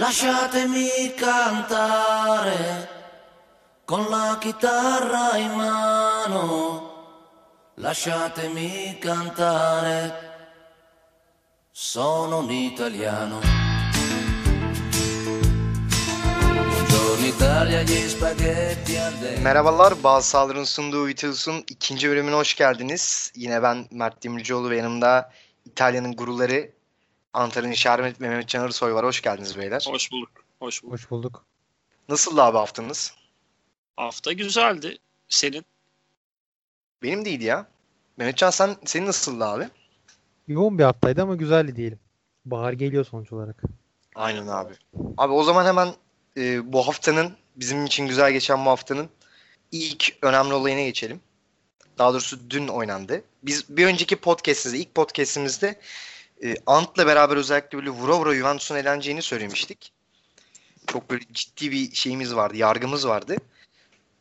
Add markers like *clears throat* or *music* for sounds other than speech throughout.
Lasciatemi cantare con la chitarra in mano. Lasciatemi cantare. Sono un italiano. Merhabalar, Bazı Saldırı'nın sunduğu Vitals'un ikinci bölümüne hoş geldiniz. Yine ben Mert Demircioğlu ve yanımda İtalya'nın guruları Antalya'nın Şermet Mehmet Can Arısoy var. Hoş geldiniz beyler. Hoş bulduk. Hoş bulduk. Hoş bulduk. Nasıldı abi haftanız? Hafta güzeldi. Senin Benim de iyiydi ya. Mehmetcan sen senin nasıldı abi? Yoğun bir haftaydı ama güzeldi diyelim. Bahar geliyor sonuç olarak. Aynen abi. Abi o zaman hemen e, bu haftanın bizim için güzel geçen bu haftanın ilk önemli olayına geçelim. Daha doğrusu dün oynandı. Biz bir önceki podcast'imizde, ilk podcast'imizde e, Ant'la beraber özellikle böyle vura vura Juventus'un eleneceğini söylemiştik. Çok böyle ciddi bir şeyimiz vardı, yargımız vardı.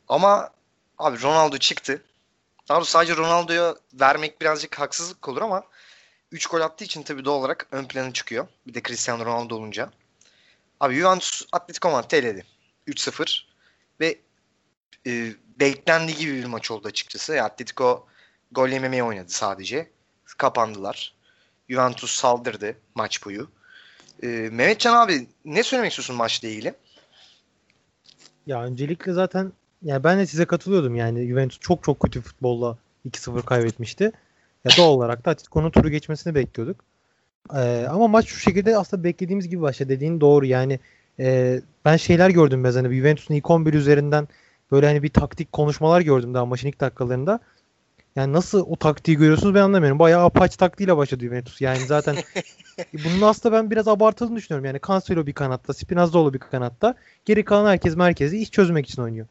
Ama abi Ronaldo çıktı. Daha doğrusu sadece Ronaldo'ya vermek birazcık haksızlık olur ama 3 gol attığı için tabii doğal olarak ön plana çıkıyor. Bir de Cristiano Ronaldo olunca. Abi Juventus Atletico Madrid'i eledi. 3-0 ve e, beklendiği gibi bir maç oldu açıkçası. Atletico gol yememeye oynadı sadece. Kapandılar. Juventus saldırdı maç boyu. E, Mehmetcan abi ne söylemek istiyorsun maçla ilgili? Ya öncelikle zaten ya ben de size katılıyordum yani Juventus çok çok kötü futbolla 2-0 kaybetmişti. Ya doğal olarak da Atletico'nun turu geçmesini bekliyorduk. Ee, ama maç şu şekilde aslında beklediğimiz gibi başladı dediğin doğru yani e, ben şeyler gördüm biraz hani Juventus'un ilk 11 üzerinden böyle hani bir taktik konuşmalar gördüm daha maçın ilk dakikalarında. Yani nasıl o taktiği görüyorsunuz ben anlamıyorum. Bayağı apaç taktiğiyle başladı Juventus. Yani zaten *laughs* bunun aslında ben biraz abartıldığını düşünüyorum. Yani Cancelo bir kanatta, Spinazzola bir kanatta. Geri kalan herkes merkezi iş çözmek için oynuyor.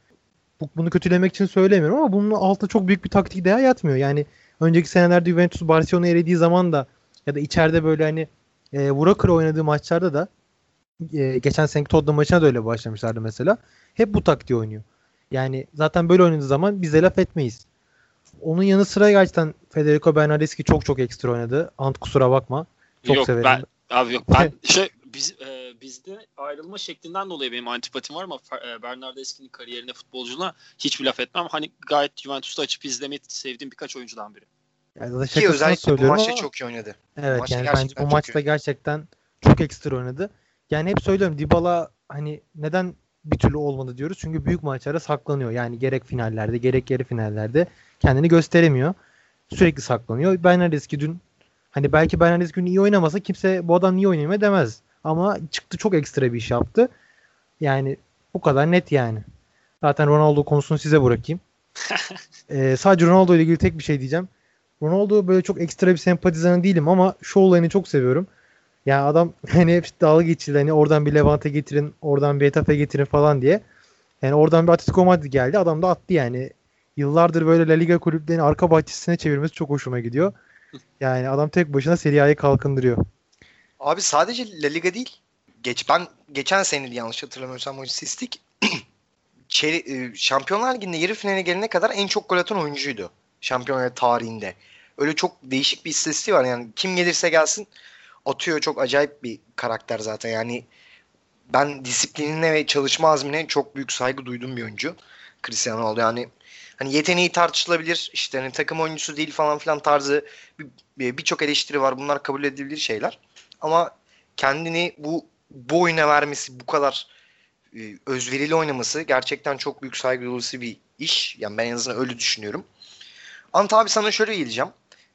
Bu, bunu kötülemek için söylemiyorum ama bunun altında çok büyük bir taktik değer yatmıyor. Yani önceki senelerde Juventus Barcelona'ya elediği zaman da ya da içeride böyle hani e, vura kıra oynadığı maçlarda da e, geçen seneki Tottenham maçına da öyle başlamışlardı mesela. Hep bu taktiği oynuyor. Yani zaten böyle oynadığı zaman bize laf etmeyiz. Onun yanı sıra gerçekten Federico Bernardeschi çok çok ekstra oynadı. Ant kusura bakma. Çok yok severim. ben abi yok ben *laughs* şey biz e, bizde ayrılma şeklinden dolayı benim antipatim var ama e, Bernardeschi'nin kariyerine futbolculuğuna hiçbir laf etmem. Hani gayet Juventus'ta açıp izlemeyi sevdiğim birkaç oyuncudan biri. Yani Ki özellikle bu maçta ama- çok iyi oynadı. Evet maçta yani bence bu maçta iyi. gerçekten çok ekstra oynadı. Yani hep söylüyorum Dybala hani neden bir türlü olmadı diyoruz. Çünkü büyük maçlarda saklanıyor. Yani gerek finallerde gerek yarı finallerde kendini gösteremiyor. Sürekli saklanıyor. Bernardeschi dün hani belki Bernardeschi dün iyi oynamasa kimse bu adam niye oynamıyor demez. Ama çıktı çok ekstra bir iş yaptı. Yani bu kadar net yani. Zaten Ronaldo konusunu size bırakayım. *laughs* Ee, sadece Ronaldo ile ilgili tek bir şey diyeceğim. Ronaldo böyle çok ekstra bir sempatizanı değilim ama şu olayını çok seviyorum. Yani adam *laughs* hani hep dalga geçildi hani oradan bir Levante getirin, oradan bir Etafe getirin falan diye. Yani oradan bir Atletico Madrid geldi. Adam da attı yani. Yıllardır böyle La Liga kulüplerini arka bahçesine çevirmesi çok hoşuma gidiyor. *laughs* Yani adam tek başına Serie A'yı kalkındırıyor. Abi sadece La Liga değil. Geç ben geçen sene yanlış hatırlamıyorsam *clears throat* çeyre- e, Şampiyonlar Ligi'nde yarı finaline gelene kadar en çok gol atan oyuncuydu. Şampiyonlar tarihinde. Öyle çok değişik bir istatistiği var yani kim gelirse gelsin atıyor çok acayip bir karakter zaten yani ben disiplinine ve çalışma azmine çok büyük saygı duyduğum bir oyuncu. Cristiano Ronaldo yani hani yeteneği tartışılabilir işte hani takım oyuncusu değil falan filan tarzı bir- bir- birçok eleştiri var bunlar kabul edilebilir şeyler ama kendini bu bu oyuna vermesi bu kadar e, özverili oynaması gerçekten çok büyük saygı duyulması bir iş. Yani ben en azından öyle düşünüyorum. Ant abi sana şöyle geleceğim.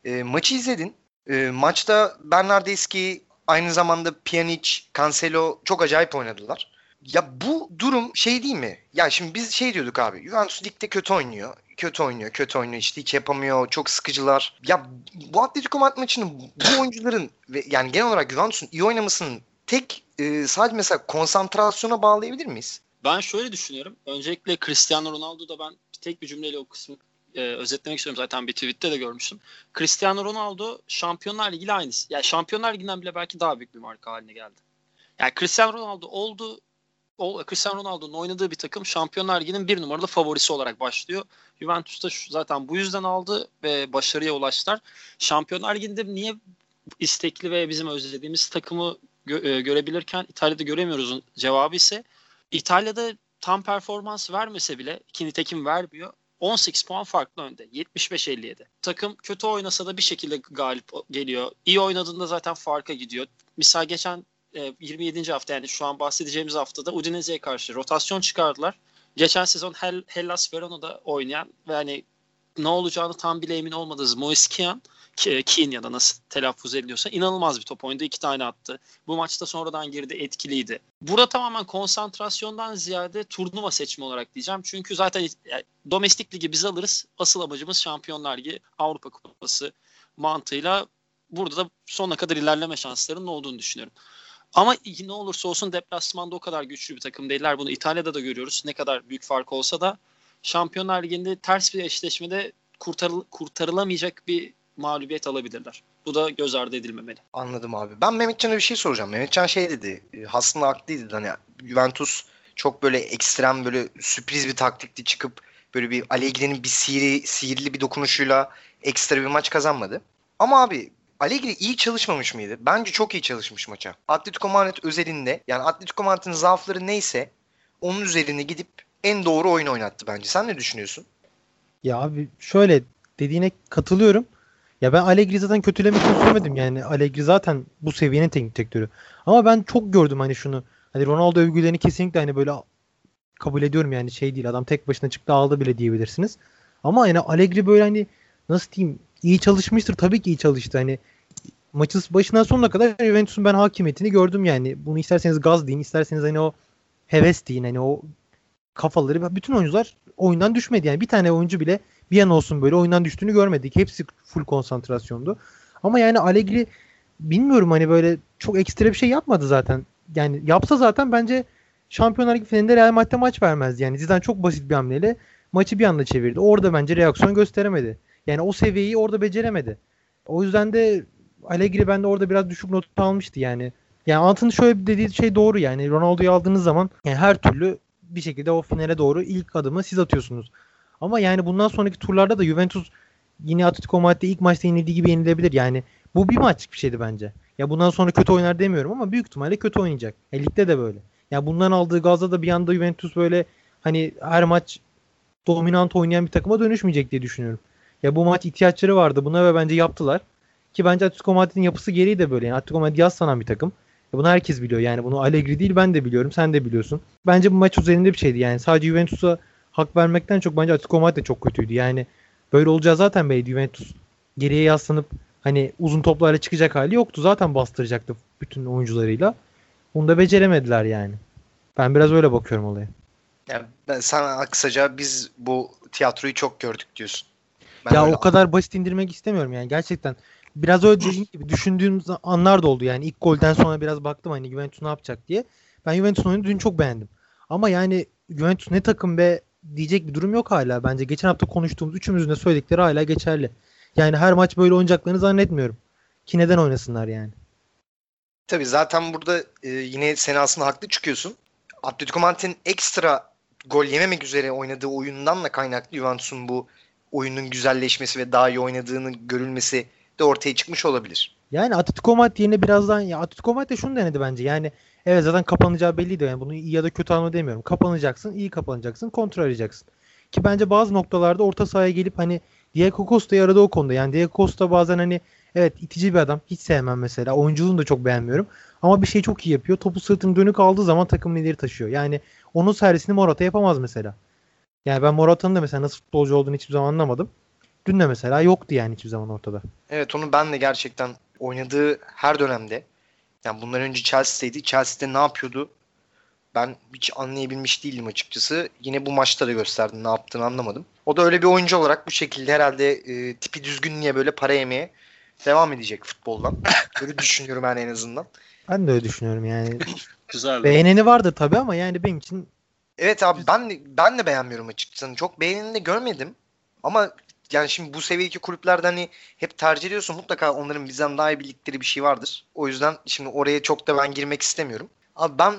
E, maçı izledin. E, maçta Bernardeschi aynı zamanda Pjanic, Cancelo çok acayip oynadılar. Ya bu durum şey değil mi? Ya şimdi biz şey diyorduk abi. Juventus ligde kötü oynuyor. Kötü oynuyor, kötü oynuyor. işte hiç yapamıyor. Çok sıkıcılar. Ya bu Atletico Madrid maçının bu *laughs* oyuncuların ve yani genel olarak Juventus'un iyi oynamasının tek e, sadece mesela konsantrasyona bağlayabilir miyiz? Ben şöyle düşünüyorum. Öncelikle Cristiano Ronaldo'da ben tek bir cümleyle o kısmı e, özetlemek istiyorum. Zaten bir tweette de görmüştüm. Cristiano Ronaldo Şampiyonlar Ligi ile aynısı. Yani Şampiyonlar Ligi'nden bile belki daha büyük bir marka haline geldi. Yani Cristiano Ronaldo oldu Cristiano Ronaldo'nun oynadığı bir takım Şampiyonlar Ligi'nin bir numaralı favorisi olarak başlıyor. Juventus da zaten bu yüzden aldı ve başarıya ulaştılar. Şampiyonlar Ligi'nde niye istekli ve bizim özlediğimiz takımı gö- e, görebilirken İtalya'da göremiyoruz cevabı ise İtalya'da tam performans vermese bile ki nitekim vermiyor. 18 puan farklı önde. 75-57. Takım kötü oynasa da bir şekilde galip geliyor. İyi oynadığında zaten farka gidiyor. Misal geçen e, 27. hafta yani şu an bahsedeceğimiz haftada Udinese'ye karşı rotasyon çıkardılar. Geçen sezon Hel Hellas Verona'da oynayan ve hani ne olacağını tam bile emin olmadığımız Moise Kean Keane ya da nasıl telaffuz ediliyorsa inanılmaz bir top oynadı. iki tane attı. Bu maçta sonradan girdi etkiliydi. Burada tamamen konsantrasyondan ziyade turnuva seçimi olarak diyeceğim. Çünkü zaten yani, domestik ligi biz alırız. Asıl amacımız Şampiyonlar Ligi Avrupa Kupası mantığıyla burada da sonuna kadar ilerleme şanslarının olduğunu düşünüyorum. Ama ne olursa olsun deplasmanda o kadar güçlü bir takım değiller. Bunu İtalya'da da görüyoruz. Ne kadar büyük fark olsa da Şampiyonlar Ligi'nde ters bir eşleşmede kurtarıl kurtarılamayacak bir mağlubiyet alabilirler. Bu da göz ardı edilmemeli. Anladım abi. Ben Mehmetcan'a bir şey soracağım. Mehmetcan şey dedi. E, aslında haklıydı. Hani Juventus çok böyle ekstrem böyle sürpriz bir taktikti çıkıp böyle bir Allegri'nin bir sihirli, sihirli bir dokunuşuyla ekstra bir maç kazanmadı. Ama abi Allegri iyi çalışmamış mıydı? Bence çok iyi çalışmış maça. Atletico Madrid özelinde yani Atletico Madrid'in zaafları neyse onun üzerine gidip en doğru oyun oynattı bence. Sen ne düşünüyorsun? Ya abi şöyle dediğine katılıyorum. Ya ben Allegri zaten kötülemek için söylemedim yani. Allegri zaten bu seviyenin teknik direktörü. Ama ben çok gördüm hani şunu. Hani Ronaldo övgülerini kesinlikle hani böyle kabul ediyorum yani şey değil. Adam tek başına çıktı aldı bile diyebilirsiniz. Ama yani Allegri böyle hani nasıl diyeyim iyi çalışmıştır. Tabii ki iyi çalıştı. Hani maçın başından sonuna kadar Juventus'un ben hakimiyetini gördüm yani. Bunu isterseniz gaz deyin, isterseniz hani o heves deyin. Hani o kafaları bütün oyuncular oyundan düşmedi yani. Bir tane oyuncu bile bir an olsun böyle oyundan düştüğünü görmedik. Hepsi full konsantrasyondu. Ama yani Allegri bilmiyorum hani böyle çok ekstra bir şey yapmadı zaten. Yani yapsa zaten bence Şampiyonlar Ligi finalinde Real Madrid'e maç vermezdi. Yani Zidane çok basit bir hamleyle maçı bir anda çevirdi. Orada bence reaksiyon gösteremedi. Yani o seviyeyi orada beceremedi. O yüzden de Allegri bende orada biraz düşük not almıştı yani. Yani Ant'ın şöyle dediği şey doğru yani. Ronaldo'yu aldığınız zaman yani her türlü bir şekilde o finale doğru ilk adımı siz atıyorsunuz. Ama yani bundan sonraki turlarda da Juventus yine Atletico Madrid'de ilk maçta yenildiği gibi yenilebilir. Yani bu bir maçlık bir şeydi bence. Ya bundan sonra kötü oynar demiyorum ama büyük ihtimalle kötü oynayacak. E, ligde de böyle. Ya bundan aldığı gazda da bir anda Juventus böyle hani her maç dominant oynayan bir takıma dönüşmeyecek diye düşünüyorum. Ya bu maç ihtiyaçları vardı buna ve bence yaptılar. Ki bence Atletico Madrid'in yapısı gereği de böyle. Yani Atletico Madrid yaz sanan bir takım. Ya bunu herkes biliyor. Yani bunu Allegri değil ben de biliyorum. Sen de biliyorsun. Bence bu maç üzerinde bir şeydi. Yani sadece Juventus'a hak vermekten çok bence Atletico Madrid de çok kötüydü. Yani böyle olacağı zaten belliydi. Juventus geriye yaslanıp hani uzun toplarla çıkacak hali yoktu. Zaten bastıracaktı bütün oyuncularıyla. Onu da beceremediler yani. Ben biraz öyle bakıyorum olaya. Yani ben sana kısaca biz bu tiyatroyu çok gördük diyorsun. Ben ya o kadar basit indirmek istemiyorum yani gerçekten. Biraz öyle dediğim gibi düşündüğüm anlar da oldu yani. ilk golden sonra biraz baktım hani Juventus ne yapacak diye. Ben Juventus'un oyunu dün çok beğendim. Ama yani Juventus ne takım be diyecek bir durum yok hala bence. Geçen hafta konuştuğumuz üçümüzün de söyledikleri hala geçerli. Yani her maç böyle oynayacaklarını zannetmiyorum. Ki neden oynasınlar yani? Tabii zaten burada e, yine sen aslında haklı çıkıyorsun. Atletico Madrid'in ekstra gol yememek üzere oynadığı oyundan da kaynaklı Juventus'un bu oyunun güzelleşmesi ve daha iyi oynadığını görülmesi de ortaya çıkmış olabilir. Yani Atletico Madrid yerine birazdan ya Atletico Madrid de şunu denedi bence. Yani evet zaten kapanacağı belliydi. Yani bunu iyi ya da kötü anlamda demiyorum. Kapanacaksın, iyi kapanacaksın, kontrol edeceksin. Ki bence bazı noktalarda orta sahaya gelip hani Diego Costa'yı aradı o konuda. Yani Diego Costa bazen hani evet itici bir adam. Hiç sevmem mesela. Oyunculuğunu da çok beğenmiyorum. Ama bir şey çok iyi yapıyor. Topu sırtını dönük aldığı zaman takımın ileri taşıyor. Yani onun servisini Morata yapamaz mesela. Yani ben Morata'nın da mesela nasıl futbolcu olduğunu hiçbir zaman anlamadım. Dün de mesela yoktu yani hiçbir zaman ortada. Evet onu ben de gerçekten oynadığı her dönemde yani bundan önce Chelsea'deydi. Chelsea'de ne yapıyordu? Ben hiç anlayabilmiş değilim açıkçası. Yine bu maçta da gösterdi ne yaptığını anlamadım. O da öyle bir oyuncu olarak bu şekilde herhalde e, tipi düzgün niye böyle para yemeye devam edecek futboldan. *laughs* Öyle düşünüyorum ben en azından. Ben de öyle düşünüyorum yani. *laughs* Güzel. Beğeneni vardır tabii ama yani benim için Evet abi ben de, ben de beğenmiyorum açıkçası. Çok beğeneni de görmedim. Ama yani şimdi bu seviyedeki kulüplerden hani hep tercih ediyorsun mutlaka onların bizden daha iyi bildikleri bir şey vardır. O yüzden şimdi oraya çok da ben girmek istemiyorum. Abi ben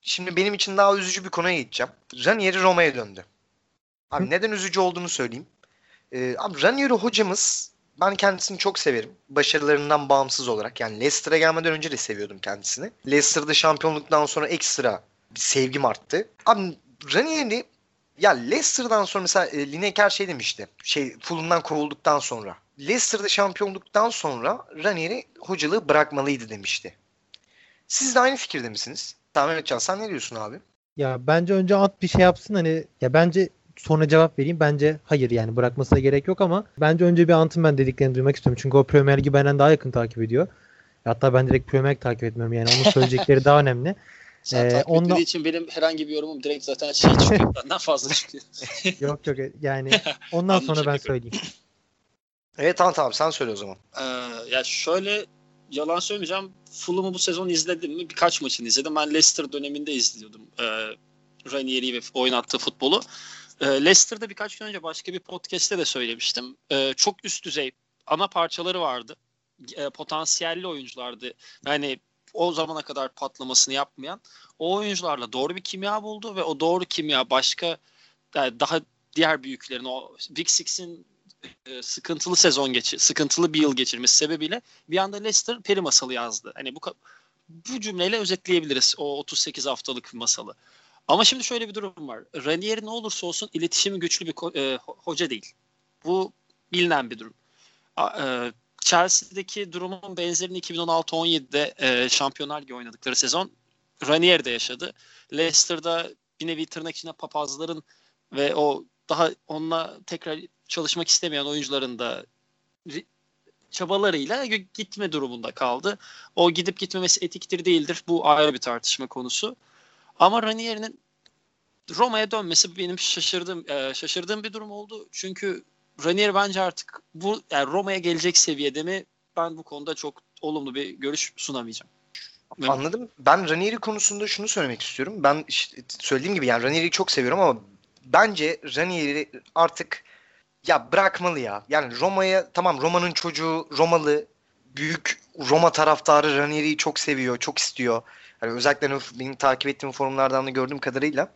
şimdi benim için daha üzücü bir konuya geçeceğim. Ranieri Roma'ya döndü. Abi Hı. neden üzücü olduğunu söyleyeyim. Ee, abi Ranieri hocamız ben kendisini çok severim. Başarılarından bağımsız olarak. Yani Leicester'a gelmeden önce de seviyordum kendisini. Leicester'da şampiyonluktan sonra ekstra bir sevgim arttı. Abi Ranieri ya Leicester'dan sonra mesela e, Lineker şey demişti. Şey Fulham'dan kovulduktan sonra. Leicester'da şampiyonluktan sonra Ranieri hocalığı bırakmalıydı demişti. Siz de aynı fikirde misiniz? Tamam Mehmetcan sen ne diyorsun abi? Ya bence önce at bir şey yapsın hani ya bence sonra cevap vereyim. Bence hayır yani bırakmasına gerek yok ama bence önce bir Ant'ın ben dediklerini duymak istiyorum. Çünkü o Premier Ligi benden daha yakın takip ediyor. Hatta ben direkt Premier Lig takip etmiyorum yani onun söyleyecekleri *laughs* daha önemli. Sen Ee, takip etmediği için benim herhangi bir yorumum direkt zaten şey çıkıyor. *laughs* Benden fazla çıkıyor. *laughs* yok yok yani *laughs* ondan sonra ben söyleyeyim. Evet Ant abi sen söyle o zaman. Ee, ya şöyle yalan söylemeyeceğim. Fulham'ı bu sezon izledim mi? Birkaç maçını izledim. Ben Leicester döneminde izliyordum. Ee, Ranieri ve oynattığı futbolu. Ee, Leicester'da birkaç gün önce başka bir podcast'te de söylemiştim. Ee, çok üst düzey ana parçaları vardı. Ee, potansiyelli oyunculardı. Yani o zamana kadar patlamasını yapmayan o oyuncularla doğru bir kimya buldu ve o doğru kimya başka yani daha diğer büyüklerin o Big Six'in e, sıkıntılı sezon geçir, sıkıntılı bir yıl geçirmesi sebebiyle bir anda Leicester peri masalı yazdı. Hani bu bu cümleyle özetleyebiliriz o 38 haftalık masalı. Ama şimdi şöyle bir durum var. Ranieri ne olursa olsun iletişimi güçlü bir e, ho- hoca değil. Bu bilinen bir durum. A- e, Chelsea'deki durumun benzerini 2016-17'de e, Şampiyonlar Ligi oynadıkları sezon Ranieri de yaşadı. Leicester'da bir nevi tırnak içinde papazların ve o daha onunla tekrar çalışmak istemeyen oyuncuların da çabalarıyla gitme durumunda kaldı. O gidip gitmemesi etiktir değildir. Bu ayrı bir tartışma konusu. Ama Ranieri'nin Roma'ya dönmesi benim şaşırdığım e, şaşırdığım bir durum oldu. Çünkü Ranieri bence artık bu yani Roma'ya gelecek seviyede mi? Ben bu konuda çok olumlu bir görüş sunamayacağım. Anladım. Ben Ranieri konusunda şunu söylemek istiyorum. Ben işte söylediğim gibi yani Ranieri'yi çok seviyorum ama bence Ranieri artık ya bırakmalı ya. Yani Roma'ya tamam Roma'nın çocuğu Romalı büyük Roma taraftarı Ranieri'yi çok seviyor, çok istiyor. Yani özellikle benim takip ettiğim forumlardan da gördüğüm kadarıyla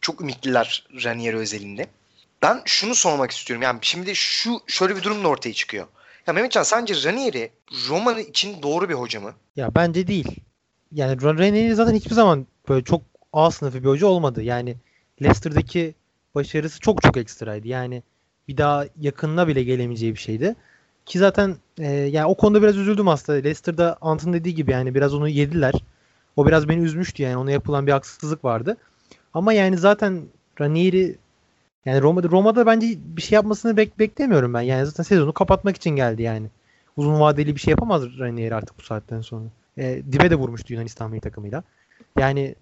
çok ümitliler Ranieri özelinde. Ben şunu sormak istiyorum. Yani şimdi şu şöyle bir durum da ortaya çıkıyor. Ya Mehmetcan sence Ranieri Roma için doğru bir hoca mı? Ya bence değil. Yani Ranieri zaten hiçbir zaman böyle çok A sınıfı bir hoca olmadı. Yani Leicester'daki başarısı çok çok ekstraydı. Yani bir daha yakınına bile gelemeyeceği bir şeydi. Ki zaten e, yani o konuda biraz üzüldüm aslında. Leicester'da Ant'ın dediği gibi yani biraz onu yediler. O biraz beni üzmüştü yani. Ona yapılan bir haksızlık vardı. Ama yani zaten Ranieri yani Roma'da Roma'da bence bir şey yapmasını bek beklemiyorum ben. Yani zaten sezonu kapatmak için geldi yani. Uzun vadeli bir şey yapamaz Ranieri artık bu saatten sonra. E, dibe de vurmuştu Yunanistan milli takımıyla. Yani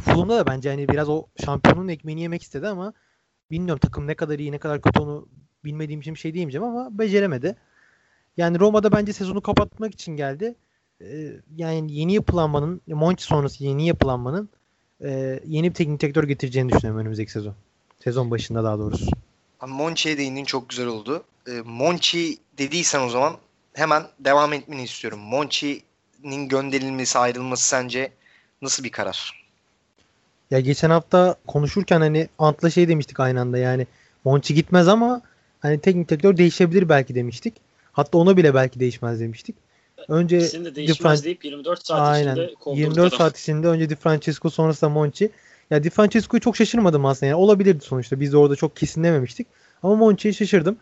Fulham'da da bence hani biraz o şampiyonun ekmeğini yemek istedi ama bilmiyorum takım ne kadar iyi ne kadar kötü onu bilmediğim için bir şey diyemeyeceğim ama beceremedi. Yani Roma'da bence sezonu kapatmak için geldi. Ee, yani yeni yapılanmanın, Monchi sonrası yeni yapılanmanın e, yeni bir teknik direktör getireceğini düşünüyorum önümüzdeki sezon. Sezon başında daha doğrusu. Abi Monchi'ye değindin çok güzel oldu. Ee, Monchi dediysen o zaman hemen devam etmeni istiyorum. Monchi'nin gönderilmesi, ayrılması sence nasıl bir karar? Ya geçen hafta konuşurken hani Ant'la şey demiştik aynı anda yani Monchi gitmez ama hani teknik direktör değişebilir belki demiştik. Hatta ona bile belki değişmez demiştik. Önce İkisinin de değişmez Di Fran- deyip 24 saat Aynen. içinde kovdurduk 24 adam. saat içinde önce Di Francesco sonrasında Monchi. Ya Di Francesco'yu çok şaşırmadım aslında. Yani olabilirdi sonuçta. Biz de orada çok kesinlememiştik. Ama Monchi'ye şaşırdım.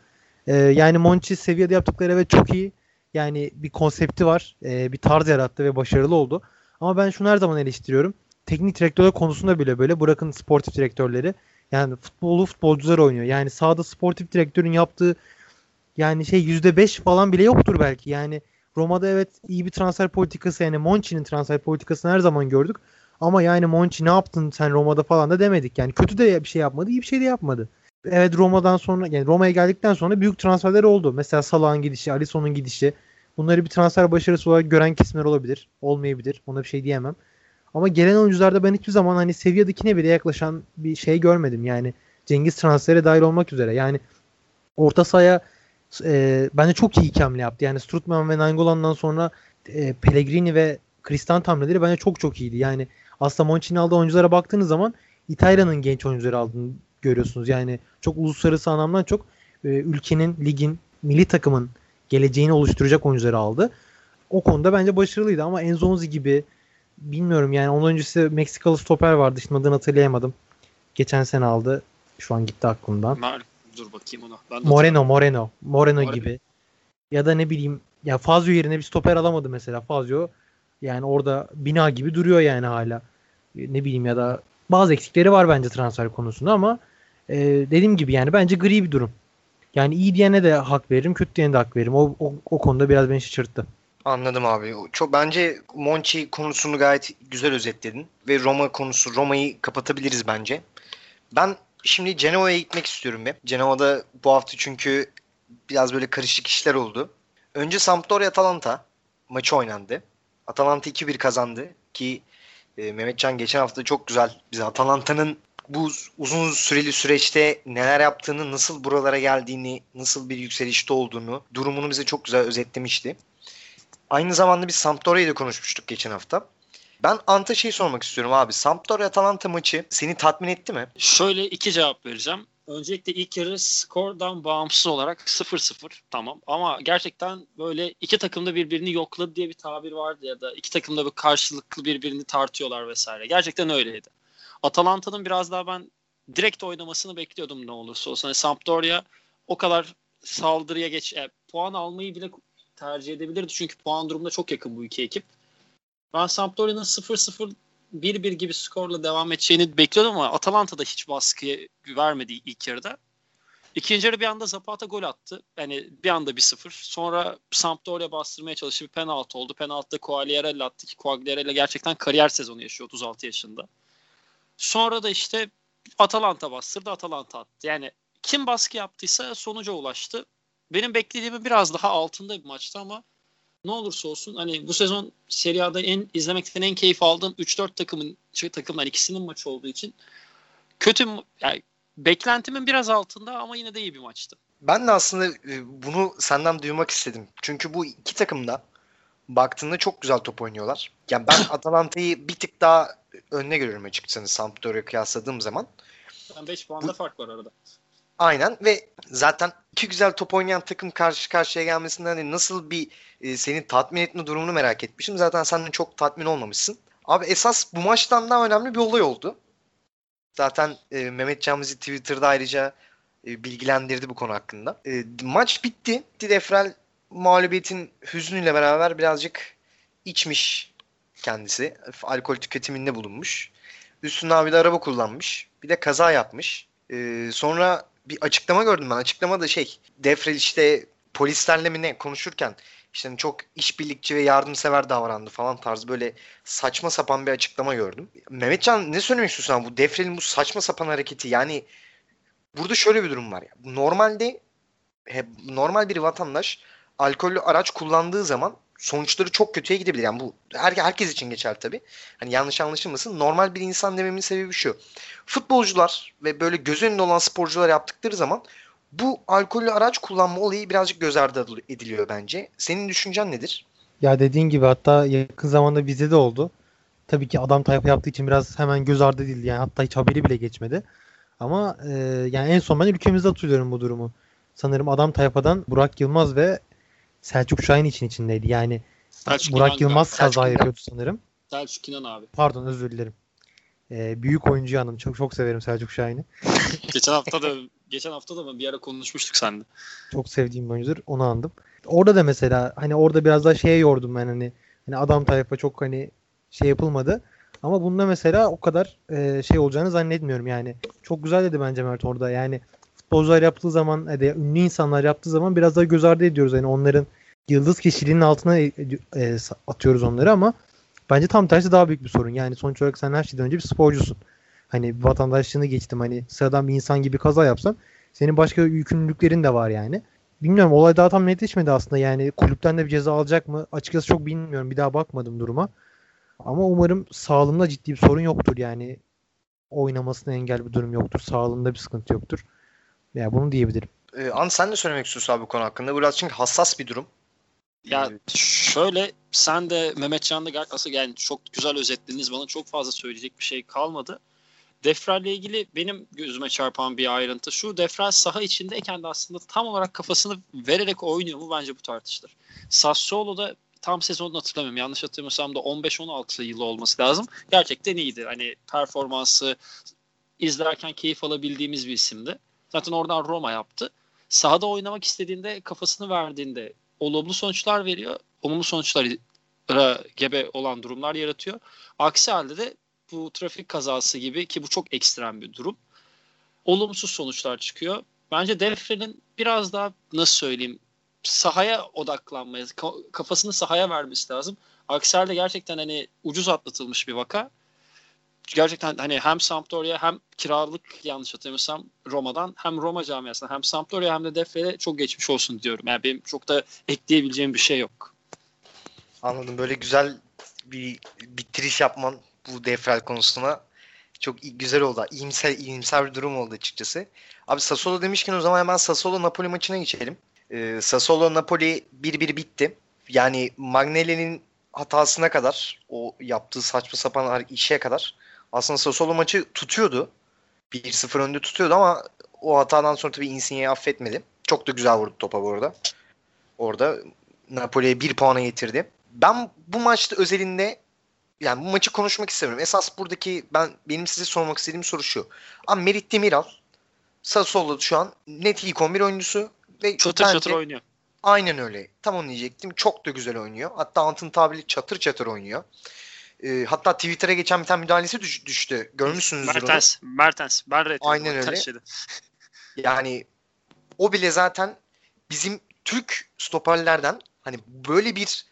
Ee, yani Monchi seviyede yaptıkları evet çok iyi. Yani bir konsepti var. Ee, bir tarz yarattı ve başarılı oldu. Ama ben şunu her zaman eleştiriyorum. Teknik direktörler konusunda bile böyle. Bırakın sportif direktörleri. Yani futbolu futbolcular oynuyor. Yani sahada sportif direktörün yaptığı yani şey %5 falan bile yoktur belki. Yani Roma'da evet iyi bir transfer politikası yani Monchi'nin transfer politikasını her zaman gördük. Ama yani Monchi ne yaptın sen Roma'da falan da demedik. Yani kötü de bir şey yapmadı, iyi bir şey de yapmadı. Evet Roma'dan sonra yani Roma'ya geldikten sonra büyük transferler oldu. Mesela Salah'ın gidişi, Alisson'un gidişi. Bunları bir transfer başarısı olarak gören kesimler olabilir. Olmayabilir. Ona bir şey diyemem. Ama gelen oyuncularda ben hiçbir zaman hani seviyedekine bile yaklaşan bir şey görmedim. Yani Cengiz transfere dahil olmak üzere. Yani orta sahaya e, bence çok iyi iki yaptı. Yani Strutman ve Nainggolan'dan sonra e, Pellegrini ve Kristan hamleleri bence çok çok iyiydi. Yani aslında Monchi'nin aldığı oyunculara baktığınız zaman İtalya'nın genç oyuncuları aldığını görüyorsunuz. Yani çok uluslararası anlamdan çok e, ülkenin, ligin milli takımın geleceğini oluşturacak oyuncuları aldı. O konuda bence başarılıydı ama Enzonzi gibi bilmiyorum yani ondan öncesi Meksikalı stoper vardı. Şimdi adını hatırlayamadım. Geçen sene aldı. Şu an gitti aklımdan. Mer dur bakayım ona. Ben Moreno, Moreno. Moreno Moreno. gibi. Ya da ne bileyim ya Fazio yerine bir stoper alamadı mesela. Fazio yani orada bina gibi duruyor yani hala. Ne bileyim ya da bazı eksikleri var bence transfer konusunda ama e, dediğim gibi yani bence gri bir durum. Yani iyi diyene de hak veririm, kötü diyene de hak veririm. O, o, o konuda biraz beni şaşırttı. Anladım abi. Çok bence Monchi konusunu gayet güzel özetledin ve Roma konusu Roma'yı kapatabiliriz bence. Ben şimdi Genoa'ya gitmek istiyorum bir. Genoa'da bu hafta çünkü biraz böyle karışık işler oldu. Önce Sampdoria Atalanta maçı oynandı. Atalanta 2-1 kazandı ki e, Mehmetcan geçen hafta çok güzel bize Atalanta'nın bu uzun süreli süreçte neler yaptığını, nasıl buralara geldiğini, nasıl bir yükselişte olduğunu, durumunu bize çok güzel özetlemişti. Aynı zamanda biz Sampdoria'yı da konuşmuştuk geçen hafta. Ben Anta şey sormak istiyorum abi. Sampdoria Atalanta maçı seni tatmin etti mi? Şöyle iki cevap vereceğim. Öncelikle ilk yarı skordan bağımsız olarak 0-0 tamam ama gerçekten böyle iki takım da birbirini yokladı diye bir tabir vardı ya da iki takım da bir karşılıklı birbirini tartıyorlar vesaire. Gerçekten öyleydi. Atalanta'nın biraz daha ben direkt oynamasını bekliyordum ne olursa olsun. Hani Sampdoria o kadar saldırıya geç e, puan almayı bile tercih edebilirdi çünkü puan durumunda çok yakın bu iki ekip. Ben Sampdoria'nın 0-0 1-1 gibi skorla devam edeceğini bekliyordum ama Atalanta da hiç baskıya vermedi ilk yarıda. İkinci yarı bir anda Zapata gol attı. Yani bir anda 1-0. Sonra Sampdoria bastırmaya çalıştı. Bir penaltı oldu. Penaltıda Quagliarella attı ki Quagliarella gerçekten kariyer sezonu yaşıyor 36 yaşında. Sonra da işte Atalanta bastırdı. Atalanta attı. Yani kim baskı yaptıysa sonuca ulaştı. Benim beklediğimin biraz daha altında bir maçtı ama ne olursa olsun hani bu sezon Serie A'da en izlemekten en keyif aldığım 3-4 takımın şey, takımdan ikisinin maçı olduğu için kötü yani beklentimin biraz altında ama yine de iyi bir maçtı. Ben de aslında e, bunu senden duymak istedim. Çünkü bu iki takım da baktığında çok güzel top oynuyorlar. Yani ben *coughs* Atalanta'yı bir tık daha önüne görüyorum açıkçası Sampdoria'ya kıyasladığım zaman. Yani 5 puanda Bu- fark var arada. Aynen ve zaten iki güzel top oynayan takım karşı karşıya gelmesinden hani nasıl bir e, seni tatmin etme durumunu merak etmişim. Zaten sen de çok tatmin olmamışsın. Abi esas bu maçtan daha önemli bir olay oldu. Zaten e, Mehmet Can bizi Twitter'da ayrıca e, bilgilendirdi bu konu hakkında. E, maç bitti. Defrel mağlubiyetin hüznüyle beraber birazcık içmiş kendisi. Alkol tüketiminde bulunmuş. Üstüne abi de araba kullanmış. Bir de kaza yapmış. E, sonra bir açıklama gördüm ben. Açıklamada şey Defrel işte polislerle mi ne konuşurken işte hani çok işbirlikçi ve yardımsever davrandı falan tarzı böyle saçma sapan bir açıklama gördüm. Mehmetcan ne söylemek istiyorsun? Bu Defrel'in bu saçma sapan hareketi yani burada şöyle bir durum var. ya. Normalde he, normal bir vatandaş alkollü araç kullandığı zaman sonuçları çok kötüye gidebilir. Yani bu her, herkes için geçer tabii. Hani yanlış anlaşılmasın. Normal bir insan dememin sebebi şu. Futbolcular ve böyle göz önünde olan sporcular yaptıkları zaman bu alkollü araç kullanma olayı birazcık göz ardı ediliyor bence. Senin düşüncen nedir? Ya dediğin gibi hatta yakın zamanda bizde de oldu. Tabii ki adam tayfa yaptığı için biraz hemen göz ardı edildi. Yani hatta hiç haberi bile geçmedi. Ama e, yani en son ben ülkemizde hatırlıyorum bu durumu. Sanırım adam tayfadan Burak Yılmaz ve Selçuk Şahin için içindeydi. Yani Selçuk Burak İnan Yılmaz. Selçuk kaza yapıyordu sanırım. Selçuk İnan abi. Pardon özür dilerim. E, büyük oyuncu hanım. Çok çok severim Selçuk Şahin'i. *laughs* geçen hafta da geçen hafta da mı bir ara konuşmuştuk seninle. Çok sevdiğim bir oyuncudur. Onu andım. Orada da mesela hani orada biraz daha şeye yordum ben hani hani adam tayfa çok hani şey yapılmadı. Ama bunda mesela o kadar e, şey olacağını zannetmiyorum yani. Çok güzel dedi bence Mert orada. Yani futbolcular yaptığı zaman ya da ünlü insanlar yaptığı zaman biraz daha göz ardı ediyoruz. Yani onların yıldız kişiliğinin altına e, e, atıyoruz onları ama bence tam tersi daha büyük bir sorun. Yani sonuç olarak sen her şeyden önce bir sporcusun. Hani vatandaşlığını geçtim hani sıradan bir insan gibi kaza yapsan senin başka yükümlülüklerin de var yani. Bilmiyorum olay daha tam netleşmedi aslında yani kulüpten de bir ceza alacak mı? Açıkçası çok bilmiyorum. Bir daha bakmadım duruma. Ama umarım sağlığında ciddi bir sorun yoktur yani. Oynamasına engel bir durum yoktur. Sağlığında bir sıkıntı yoktur. Yani bunu diyebilirim. Ee, An sen ne söylemek istiyorsun abi bu konu hakkında? Biraz çünkü hassas bir durum. Ya Ee, şöyle sen de Mehmet Can da aslında yani çok güzel özetlediniz. Bana çok fazla söyleyecek bir şey kalmadı. Defrel ile ilgili benim gözüme çarpan bir ayrıntı şu. Defrel saha içindeyken de aslında tam olarak kafasını vererek oynuyor mu bence bu tartışılır. Sassuolo'da tam sezonunu hatırlamıyorum. Yanlış hatırlamıyorsam da 15-16 yılı olması lazım. Gerçekten iyiydi. Hani performansı izlerken keyif alabildiğimiz bir isimdi. Zaten oradan Roma yaptı. Sahada oynamak istediğinde kafasını verdiğinde olumlu sonuçlar veriyor. Olumlu sonuçlara gebe olan durumlar yaratıyor. Aksi halde de bu trafik kazası gibi ki bu çok ekstrem bir durum. Olumsuz sonuçlar çıkıyor. Bence Defre'nin biraz daha nasıl söyleyeyim sahaya odaklanmaya, kafasını sahaya vermesi lazım. Aksi halde gerçekten hani ucuz atlatılmış bir vaka. Gerçekten hani hem Sampdoria hem kiralık yanlış hatırlamıyorsam Roma'dan hem Roma camiasına hem Sampdoria hem de Defre'ye çok geçmiş olsun diyorum. Yani benim çok da ekleyebileceğim bir şey yok. Anladım. Böyle güzel bir bitiriş yapman bu defral konusuna çok güzel oldu. İyimser, iyimser bir durum oldu açıkçası. Abi Sassuolo demişken o zaman hemen Sassuolo Napoli maçına geçelim. Ee, Sassuolo Napoli 1-1 bitti. Yani Magnelli'nin hatasına kadar o yaptığı saçma sapan işe kadar aslında Sassuolo maçı tutuyordu. 1-0 önde tutuyordu ama o hatadan sonra tabii Insigne'yi affetmedi. Çok da güzel vurdu topa bu arada. Orada Napoli'ye bir puana getirdi. Ben bu maçta özelinde yani bu maçı konuşmak istemiyorum. Esas buradaki ben benim size sormak istediğim soru şu. Ama Merit Demiral Sassuolo şu an net ilk 11 oyuncusu ve çatır bence, çatır oynuyor. Aynen öyle. Tam onu diyecektim. Çok da güzel oynuyor. Hatta Antın tabiri çatır çatır oynuyor. Ee, hatta Twitter'a geçen bir tane müdahalesi düş, düştü. Görmüşsünüzdür Mertens, onu. Mertens. Ben Aynen öyle. *laughs* yani o bile zaten bizim Türk stoperlerden hani böyle bir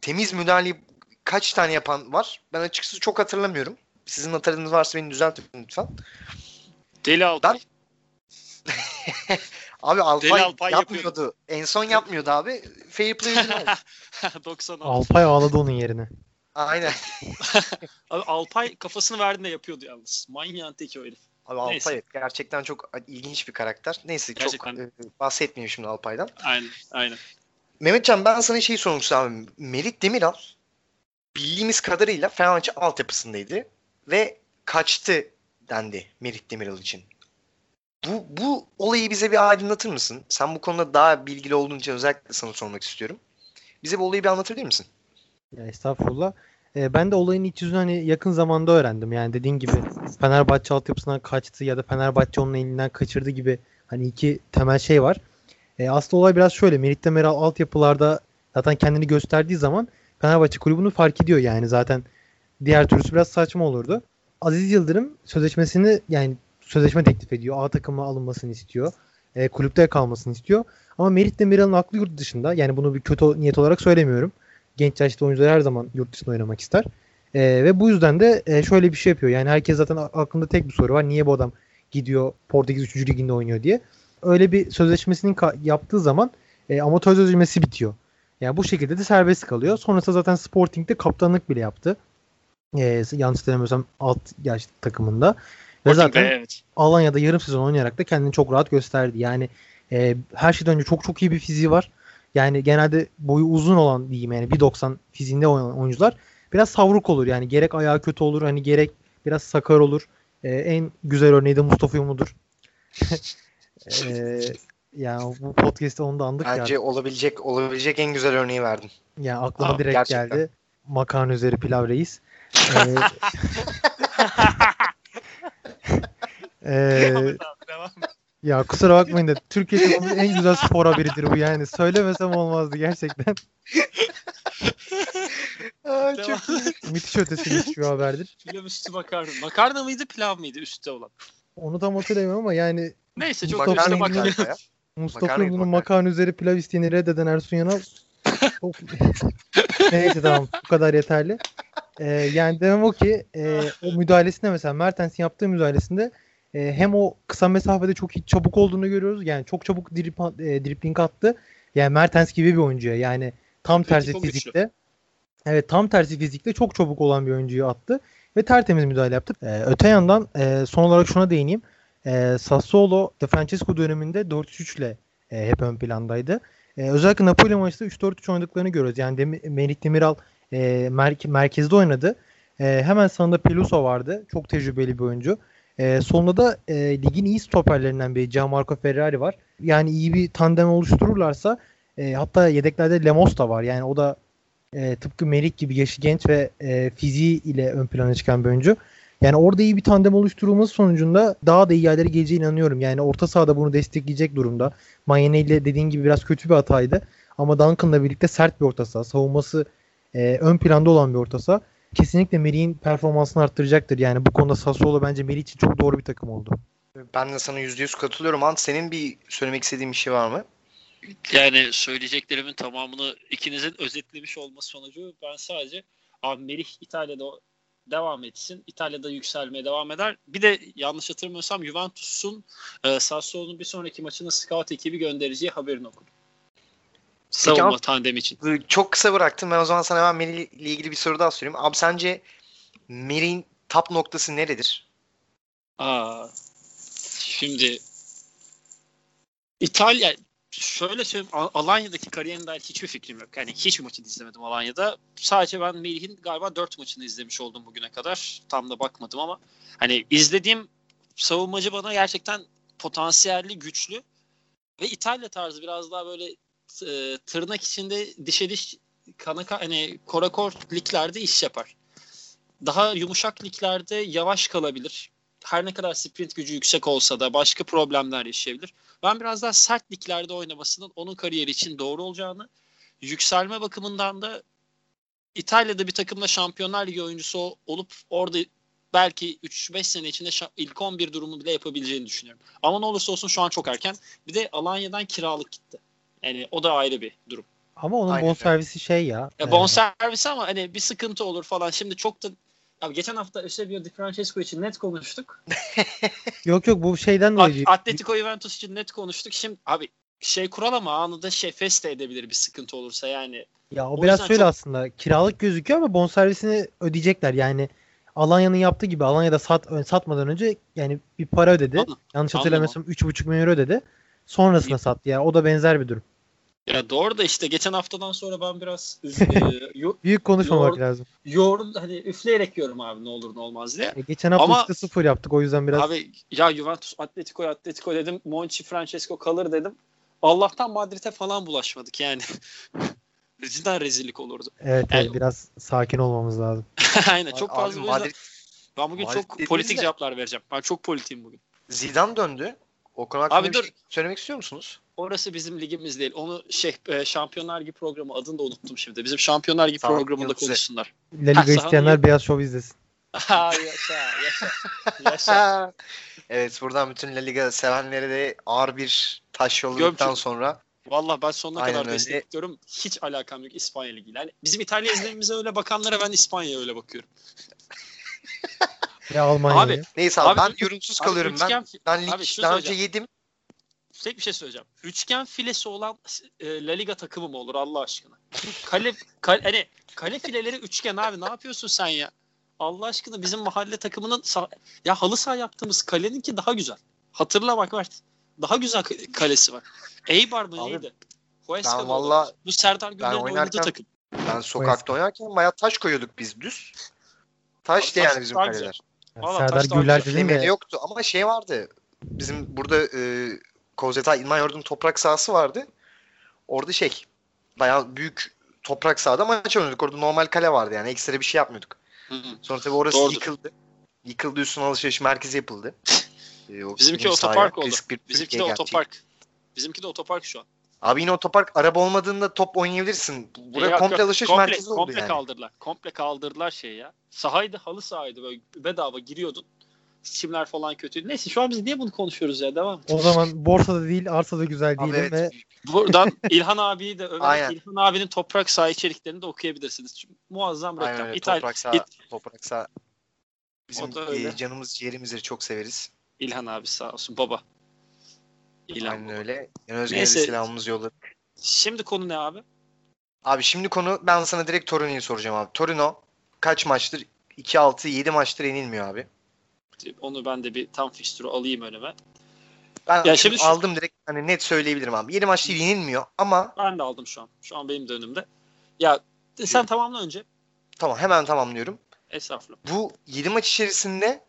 temiz müdahaleyi kaç tane yapan var? Ben açıkçası çok hatırlamıyorum. Sizin hatırladığınız varsa beni düzeltin lütfen. Deli Alpay. *laughs* abi Alpay, Deli Alpay yapmıyordu. Yapıyordu. En son yapmıyordu abi. Fair play *laughs* 96. Alpay ağladı onun yerine. Aynen. *laughs* abi Alpay kafasını verdiğinde yapıyordu yalnız. Manyağın teki o herif. Abi Neyse. Alpay gerçekten çok ilginç bir karakter. Neyse gerçekten. çok e, bahsetmeyeyim şimdi Alpay'dan. Aynen, aynen. Mehmetcan ben sana şey sormak istiyorum. Merit Demiral bildiğimiz kadarıyla Fenerbahçe altyapısındaydı ve kaçtı dendi Merit Demiral için. Bu, bu olayı bize bir aydınlatır mısın? Sen bu konuda daha bilgili olduğun için özellikle sana sormak istiyorum. Bize bu olayı bir anlatabilir misin? Ya estağfurullah. Ee, ben de olayın iç yüzünü hani yakın zamanda öğrendim. Yani dediğin gibi Fenerbahçe altyapısından kaçtı ya da Fenerbahçe onun elinden kaçırdı gibi hani iki temel şey var. Ee, aslında olay biraz şöyle. Merit Demiral altyapılarda zaten kendini gösterdiği zaman Fenerbahçe kulübünü fark ediyor yani zaten diğer türlüsü biraz saçma olurdu. Aziz Yıldırım sözleşmesini yani sözleşme teklif ediyor. A takıma alınmasını istiyor. E, kulüpte kalmasını istiyor. Ama Merit Demiral'ın aklı yurt dışında. Yani bunu bir kötü niyet olarak söylemiyorum. Genç yaşta oyuncular her zaman yurt dışında oynamak ister. E, ve bu yüzden de e, şöyle bir şey yapıyor. Yani herkes zaten aklında tek bir soru var. Niye bu adam gidiyor Portekiz 3. liginde oynuyor diye. Öyle bir sözleşmesini yaptığı zaman e, amatör sözleşmesi bitiyor. Yani bu şekilde de serbest kalıyor. Sonrasında zaten Sporting'de kaptanlık bile yaptı. Ee, yanlış hatırlamıyorsam alt yaş takımında. Ve zaten evet. Alanya'da yarım sezon oynayarak da kendini çok rahat gösterdi. Yani e, her şeyden önce çok çok iyi bir fiziği var. Yani genelde boyu uzun olan diyeyim yani 1.90 fiziğinde oynayan oyuncular biraz savruk olur. Yani gerek ayağı kötü olur hani gerek biraz sakar olur. E, en güzel örneği de Mustafa Yumlu'dur. *laughs* e, yani bu podcast'te onu da andık Bence ya. olabilecek olabilecek en güzel örneği verdin. Ya yani aklıma Aa, direkt gerçekten. geldi. Makarna üzeri pilav reis. *laughs* ee, *laughs* ee, ya kusura bakmayın da Türkiye'de en güzel spor haberidir bu yani. Söylemesem olmazdı gerçekten. *laughs* Aa, çok Müthiş ötesi bir haberdir. Pilav üstü makarna. Makarna mıydı pilav mıydı üstte olan? Onu tam hatırlamıyorum ama yani Neyse çok üstte makarna. Mustafa Ünlü'nün makarna üzeri pilav isteğini reddeden Ersun Yanal *laughs* Neyse tamam bu kadar yeterli. Ee, yani demem o ki e, o müdahalesinde mesela Mertens'in yaptığı müdahalesinde e, hem o kısa mesafede çok çabuk olduğunu görüyoruz. Yani çok çabuk drip, e, dripling attı. Yani Mertens gibi bir oyuncuya yani tam tersi Peki, fizikte. Evet tam tersi fizikte çok çabuk olan bir oyuncuyu attı ve tertemiz müdahale yaptı. Ee, öte yandan e, son olarak şuna değineyim. E, Sassuolo De Francesco döneminde 4-3 ile e, hep ön plandaydı. E, özellikle Napoli maçında 3-4-3 oynadıklarını görüyoruz. Yani Dem Merih Demiral e, mer- merkezde oynadı. E, hemen sağında Peluso vardı. Çok tecrübeli bir oyuncu. E, solunda da e, ligin iyi stoperlerinden biri Gianmarco Ferrari var. Yani iyi bir tandem oluştururlarsa e, hatta yedeklerde Lemos da var. Yani o da e, tıpkı Merik gibi yaşı genç ve e, fiziği ile ön plana çıkan bir oyuncu. Yani orada iyi bir tandem oluşturulması sonucunda daha da iyi yerlere geleceğine inanıyorum. Yani orta sahada bunu destekleyecek durumda. Mayene ile dediğin gibi biraz kötü bir hataydı. Ama Duncan'la birlikte sert bir orta saha. Savunması e, ön planda olan bir orta saha. Kesinlikle Merik'in performansını arttıracaktır. Yani bu konuda Sassuolo bence Merih için çok doğru bir takım oldu. Ben de sana %100 katılıyorum. Ant senin bir söylemek istediğin bir şey var mı? Yani söyleyeceklerimin tamamını ikinizin özetlemiş olması sonucu ben sadece abi Merih İtalya'da devam etsin. İtalya'da yükselmeye devam eder. Bir de yanlış hatırlamıyorsam Juventus'un e, Sassuolo'nun bir sonraki maçına scout ekibi göndereceği haberini okudum. Savunma ama- tandemi için. Çok kısa bıraktım. Ben o zaman sana hemen Merih ile ilgili bir soru daha sorayım. Abi sence Merih'in tap noktası neredir? Aa, şimdi İtalya şöyle söyleyeyim Al- Alanya'daki kariyerine dair hiçbir fikrim yok. Yani hiçbir maçını izlemedim Alanya'da. Sadece ben Melih'in galiba 4 maçını izlemiş oldum bugüne kadar. Tam da bakmadım ama hani izlediğim savunmacı bana gerçekten potansiyelli, güçlü ve İtalya tarzı biraz daha böyle e, tırnak içinde dişe diş kana ka- hani korakor liglerde iş yapar. Daha yumuşak liglerde yavaş kalabilir her ne kadar sprint gücü yüksek olsa da başka problemler yaşayabilir. Ben biraz daha sert liglerde oynamasının onun kariyeri için doğru olacağını, yükselme bakımından da İtalya'da bir takımda Şampiyonlar Ligi oyuncusu ol- olup orada belki 3-5 sene içinde ilk 11 durumu bile yapabileceğini düşünüyorum. Ama ne olursa olsun şu an çok erken. Bir de Alanya'dan kiralık gitti. Yani o da ayrı bir durum. Ama onun Aynen bonservisi şey ya. Ya e, bonservis ama hani bir sıkıntı olur falan. Şimdi çok da Abi geçen hafta Eusebio Di Francesco için net konuştuk. *laughs* Yok yok bu şeyden At- dolayı. Atletico Juventus için net konuştuk. Şimdi abi şey kural ama anında şey feste edebilir bir sıkıntı olursa yani. Ya o O biraz şöyle çok- aslında. Kiralık gözüküyor ama bonservisini ödeyecekler. Yani Alanya'nın yaptığı gibi Alanya'da sat satmadan önce yani bir para ödedi. Anladım. Yanlış hatırlamıyorsam 3,5 milyon euro ödedi. Sonrasında sattı. Yani o da benzer bir durum. Ya doğru da işte geçen haftadan sonra ben biraz e, *laughs* Büyük konuşmamak Yoğurt- lazım. yoğurdum hani üfleyerek yiyorum abi ne olur ne olmaz diye. E, geçen hafta Ama- 3-0 yaptık o yüzden biraz Abi ya Juventus Atletico'ya Atletico dedim. Monchi Francesco kalır dedim. Allah'tan Madrid'e falan bulaşmadık yani. *laughs* Cidden rezillik olurdu. evet, Yani- evet, biraz sakin olmamız lazım. *laughs* Aynen çok Abi fazla yüzden- Madrid Ben bugün Madrid çok politik de- cevaplar vereceğim. Ben çok politiğim bugün. Zidane döndü. O konu hakkında Abi dur. şey söylemek istiyor musunuz? Orası bizim ligimiz değil. Onu şey e, Şampiyonlar Ligi programı adını da unuttum şimdi. Bizim Şampiyonlar Ligi Tamam, programında Yıldız'ı. konuşsunlar. La Liga isteyenler yok. beyaz şov izlesin. *laughs* Yaşa yaşa. yaşa. *laughs* evet buradan bütün La Liga sevenlere de ağır bir taş yolladıktan sonra Valla ben sonuna Aynen kadar öyle. destekliyorum. Hiç alakam yok İspanya Ligi'yle. Yani bizim İtalya izlememize öyle bakanlara ben İspanya'ya öyle bakıyorum. Ve Almanya'yı. neyse abi, Abi, ben yorumsuz abi kalıyorum ben. üçgen- Ben lig Abi daha önce yedim. Tek bir şey söyleyeceğim. Üçgen filesi olan e, La Liga takımı mı olur Allah aşkına? Kale, kale, hani kale fileleri üçgen abi ne yapıyorsun sen ya? Allah aşkına bizim mahalle takımının sah- ya halı saha yaptığımız kaleninki daha güzel. Hatırla bak Mert. Daha güzel kalesi var. Eibar mı Abi, neydi? Huesca ben valla-? Bu Serdar Güller'in oynadığı takım. Ben sokakta oynarken bayağı taş koyuyorduk biz düz. Abi, taş yani bizim kaleler. Yani Valla Serdar dedin Flemeli de yoktu ama şey vardı. Bizim burada e, Kozeta İlman Yordun toprak sahası vardı. Orada şey bayağı büyük toprak sahada maç oynuyorduk. Orada normal kale vardı yani ekstra bir şey yapmıyorduk. Hı hı. Sonra tabii orası Doğrudur. yıkıldı. Yıkıldı üstüne alışveriş merkezi yapıldı. *laughs* E, o Bizimki bizim otopark sahaya oldu. bir Bizimki de otopark. Bizimki de otopark şu an. Abi yine otopark araba olmadığında top oynayabilirsin. Buraya Yok, komple alışveriş komple, merkezi oldu komple yani. kaldırdılar. Komple kaldırdılar şey ya. Sahaydı halı sahaydı böyle bedava giriyordun. Çimler falan kötüydü. Neyse şu an biz niye bunu konuşuyoruz ya devam. o zaman borsada değil arsada güzel Abi değilim evet. ve Buradan İlhan abiyi de Aynen. İlhan abinin toprak saha içeriklerini de okuyabilirsiniz. Çünkü muazzam Aynen reklam. öyle. İtal Toprak sağ, İt- toprak sağ. Bizim O da öyle. e, canımız ciğerimizdir çok severiz. İlhan abi sağ olsun baba. İlhan Aynen öyle. Yani Özgür'e de Neyse. selamımızı yolladık. Şimdi konu ne abi? Abi şimdi konu ben sana direkt Torino'yu soracağım abi. Torino kaç maçtır? 2-6 7 maçtır yenilmiyor abi. Onu ben de bir tam fikstürü alayım önüme. Ben Ya şimdi şu- aldım direkt hani net söyleyebilirim abi. 7 maçtır yenilmiyor ama Ben de aldım şu an. Şu an benim de önümde. Ya sen tamamla önce. tamam hemen tamamlıyorum. Estağfurullah. Bu 7 maç içerisinde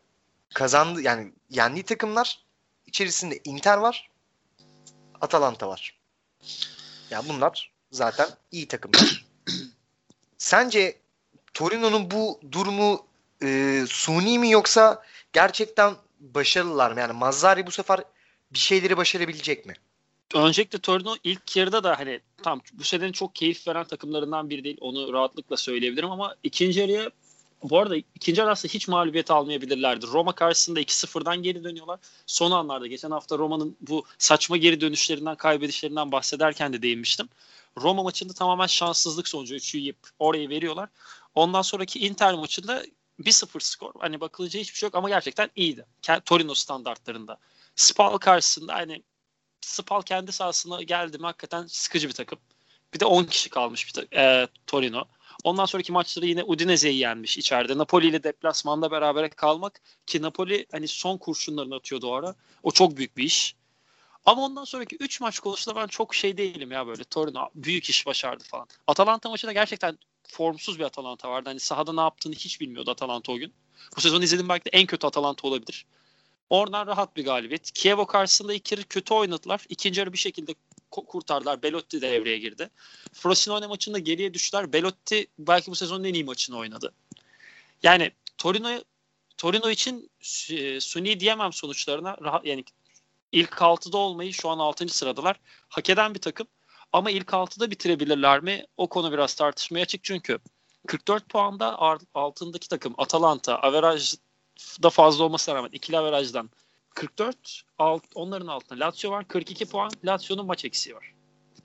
kazandı yani yendiği takımlar içerisinde Inter var. Atalanta var. Ya bunlar zaten iyi takımlar. *clears throat* Sence Torino'nun bu durumu e, suni mi yoksa gerçekten başarılılar mı? Yani Mazzari bu sefer bir şeyleri başarabilecek mi? Öncelikle Torino ilk yarıda da hani tam bu senenin çok keyif veren takımlarından biri değil. Onu rahatlıkla söyleyebilirim ama ikinci yarıya bu arada ikinci aslında hiç mağlubiyet almayabilirlerdi. Roma karşısında 2-0'dan geri dönüyorlar. Son anlarda geçen hafta Roma'nın bu saçma geri dönüşlerinden kaybedişlerinden bahsederken de değinmiştim. Roma maçında tamamen şanssızlık sonucu 3'ü yiyip orayı veriyorlar. Ondan sonraki Inter maçında 1-0 skor. Hani bakılınca hiçbir şey yok ama gerçekten iyiydi. Torino standartlarında. Spal karşısında hani Spal kendi sahasına geldi mi hakikaten sıkıcı bir takım. Bir de 10 kişi kalmış bir ta- e, Torino. Ondan sonraki maçları yine Udinese'yi yenmiş içeride. Napoli ile deplasmanda beraber kalmak ki Napoli hani son kurşunlarını atıyordu o. O çok büyük bir iş. Ama ondan sonraki 3 maç konusunda ben çok şey değilim ya böyle. Torino büyük iş başardı falan. Atalanta maçında gerçekten formsuz bir Atalanta vardı. Hani sahada ne yaptığını hiç bilmiyordu Atalanta o gün. Bu sezon izlediğim belki de en kötü Atalanta olabilir. Oradan rahat bir galibiyet. Kievo karşısında ilk yarı kötü oynadılar. İkinci yarı bir şekilde kurtardılar. Belotti de devreye girdi. Frosinone maçında geriye düştüler. Belotti belki bu sezonun en iyi maçını oynadı. Yani Torino Torino için e, suni diyemem sonuçlarına. Rahat, yani ilk 6'da olmayı şu an 6. sıradalar. Hak eden bir takım. Ama ilk 6'da bitirebilirler mi? O konu biraz tartışmaya açık çünkü 44 puanda altındaki takım Atalanta averajda fazla olmasına rağmen ikili averajdan 44 alt, onların altında Lazio var 42 puan Lazio'nun maç eksiği var.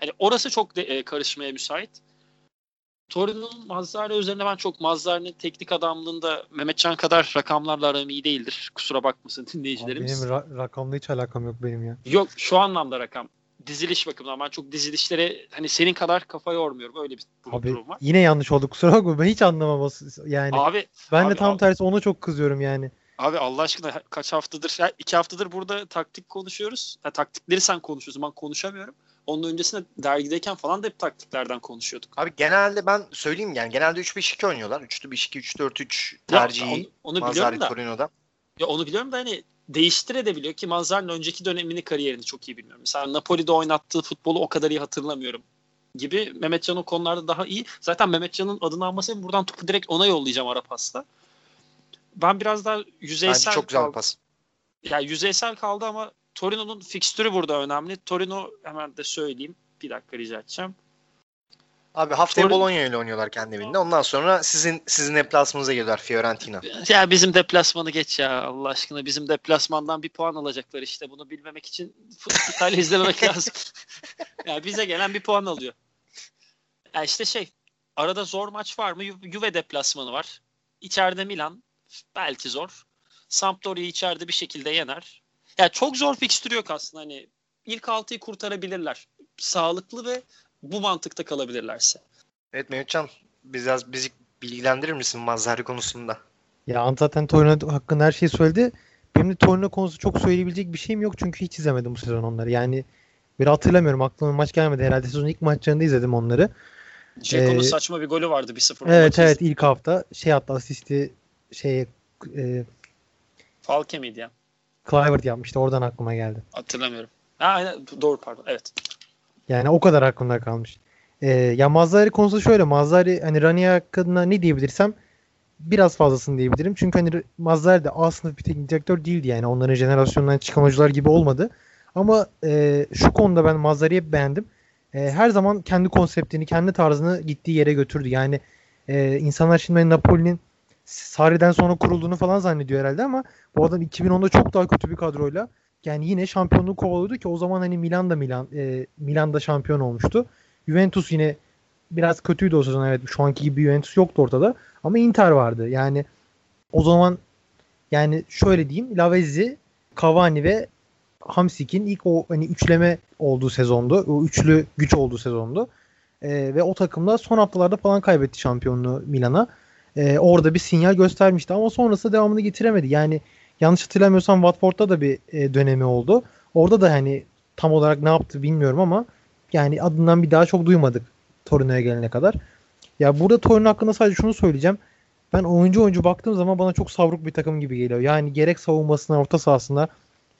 Hani orası çok de, e, karışmaya müsait. Torino'nun Mazzari üzerine ben çok Mazzari'nin teknik adamlığında Mehmetcan kadar rakamlarla aram iyi değildir. Kusura bakmasın *laughs* dinleyicilerimiz. Benim ra- rakamla hiç alakam yok benim ya. Yok şu anlamda rakam. Diziliş bakımından ben çok dizilişlere hani senin kadar kafa yormuyorum. Öyle bir durum, Abi durum var. yine yanlış oldu kusura bakma ben hiç anlamam yani. Abi ben abi, de tam abi- tersi ona çok kızıyorum yani. Abi Allah aşkına kaç haftadır, ya iki haftadır burada taktik konuşuyoruz. Ya, taktikleri sen konuşuyorsun, ben konuşamıyorum. Onun öncesinde dergideyken falan da hep taktiklerden konuşuyorduk. Abi genelde ben söyleyeyim yani genelde 3-5-2 oynuyorlar. 3-5-2, 3-4-3 Ya, tercihi onu, onu biliyorum da, Torino'da. ya onu biliyorum da hani değiştirebiliyor ki Mazzari'nin önceki dönemini kariyerini çok iyi bilmiyorum. Mesela Napoli'de oynattığı futbolu o kadar iyi hatırlamıyorum gibi. Mehmetcan o konularda daha iyi. Zaten Mehmetcan'ın adını alması buradan topu direkt ona yollayacağım ara pasta. Ben biraz daha Bence yüzeysel çok güzel bir kaldım. pas. ya yüzeysel kaldı ama Torino'nun fikstürü burada önemli. Torino hemen de söyleyeyim. Bir dakika rica edeceğim. Abi haftaya Torino- Bologna ile oynuyorlar kendi evinde. Ondan sonra sizin sizin deplasmanınıza geliyorlar Fiorentina. Ya bizim deplasmanı geç ya Allah aşkına. Bizim deplasmandan bir puan alacaklar işte. Bunu bilmemek için fut- İtalya *laughs* izlememek lazım. ya bize gelen bir puan alıyor. Ya işte şey arada zor maç var mı? Ju- Juve deplasmanı var. İçeride Milan belki zor. Sampdoria'yı içeride bir şekilde yener. Ya çok zor fikstürü yok aslında hani ilk altıyı kurtarabilirler. Sağlıklı ve bu mantıkta kalabilirlerse. Evet Mehmetcan biraz bizi bilgilendirir misin Mazzari konusunda? Ya Ant zaten Torino hakkında her şeyi söyledi. Benim de Torino konusu çok söyleyebilecek bir şeyim yok çünkü hiç izlemedim bu sezon onları. Yani bir hatırlamıyorum aklıma maç gelmedi herhalde sezonun ilk maçlarında izledim onları. Ceko'nun Ee, saçma bir golü vardı 1-0. Evet maçı. evet ilk hafta şey hatta asisti şey e, Falke miydi ya? Clivert yapmıştı oradan aklıma geldi. Hatırlamıyorum. Ha, aynen doğru pardon. Evet. Yani o kadar aklımda kalmış. Ee, ya Mazzari konusu şöyle. Mazzari hani Ranieri hakkında ne diyebilirsem biraz fazlasını diyebilirim. Çünkü hani Mazzari de A sınıf bir teknik direktör değildi yani. Onların jenerasyonundan çıkan hocalar gibi olmadı. Ama e, şu konuda ben Mazzari'yi beğendim. E, her zaman kendi konseptini, kendi tarzını gittiği yere götürdü. Yani e, insanlar şimdi Napoli'nin Sarri'den sonra kurulduğunu falan zannediyor herhalde ama bu adam 2010'da çok daha kötü bir kadroyla yani yine şampiyonluğu kovalıyordu ki o zaman hani Milan da Milan e, Milan'da şampiyon olmuştu. Juventus yine biraz kötüydü o sezon evet şu anki gibi Juventus yoktu ortada ama Inter vardı. Yani o zaman yani şöyle diyeyim Lavezzi, Cavani ve Hamsik'in ilk o hani üçleme olduğu sezondu. O üçlü güç olduğu sezondu. E, ve o takımda son haftalarda falan kaybetti şampiyonluğu Milan'a. E, orada bir sinyal göstermişti ama sonrasında devamını getiremedi. Yani yanlış hatırlamıyorsam Watford'da da bir e, dönemi oldu. Orada da hani tam olarak ne yaptı bilmiyorum ama yani adından bir daha çok duymadık Torino'ya gelene kadar. Ya burada Torino hakkında sadece şunu söyleyeceğim. ben oyuncu oyuncu baktığım zaman bana çok savruk bir takım gibi geliyor. Yani gerek savunmasına, orta sahasına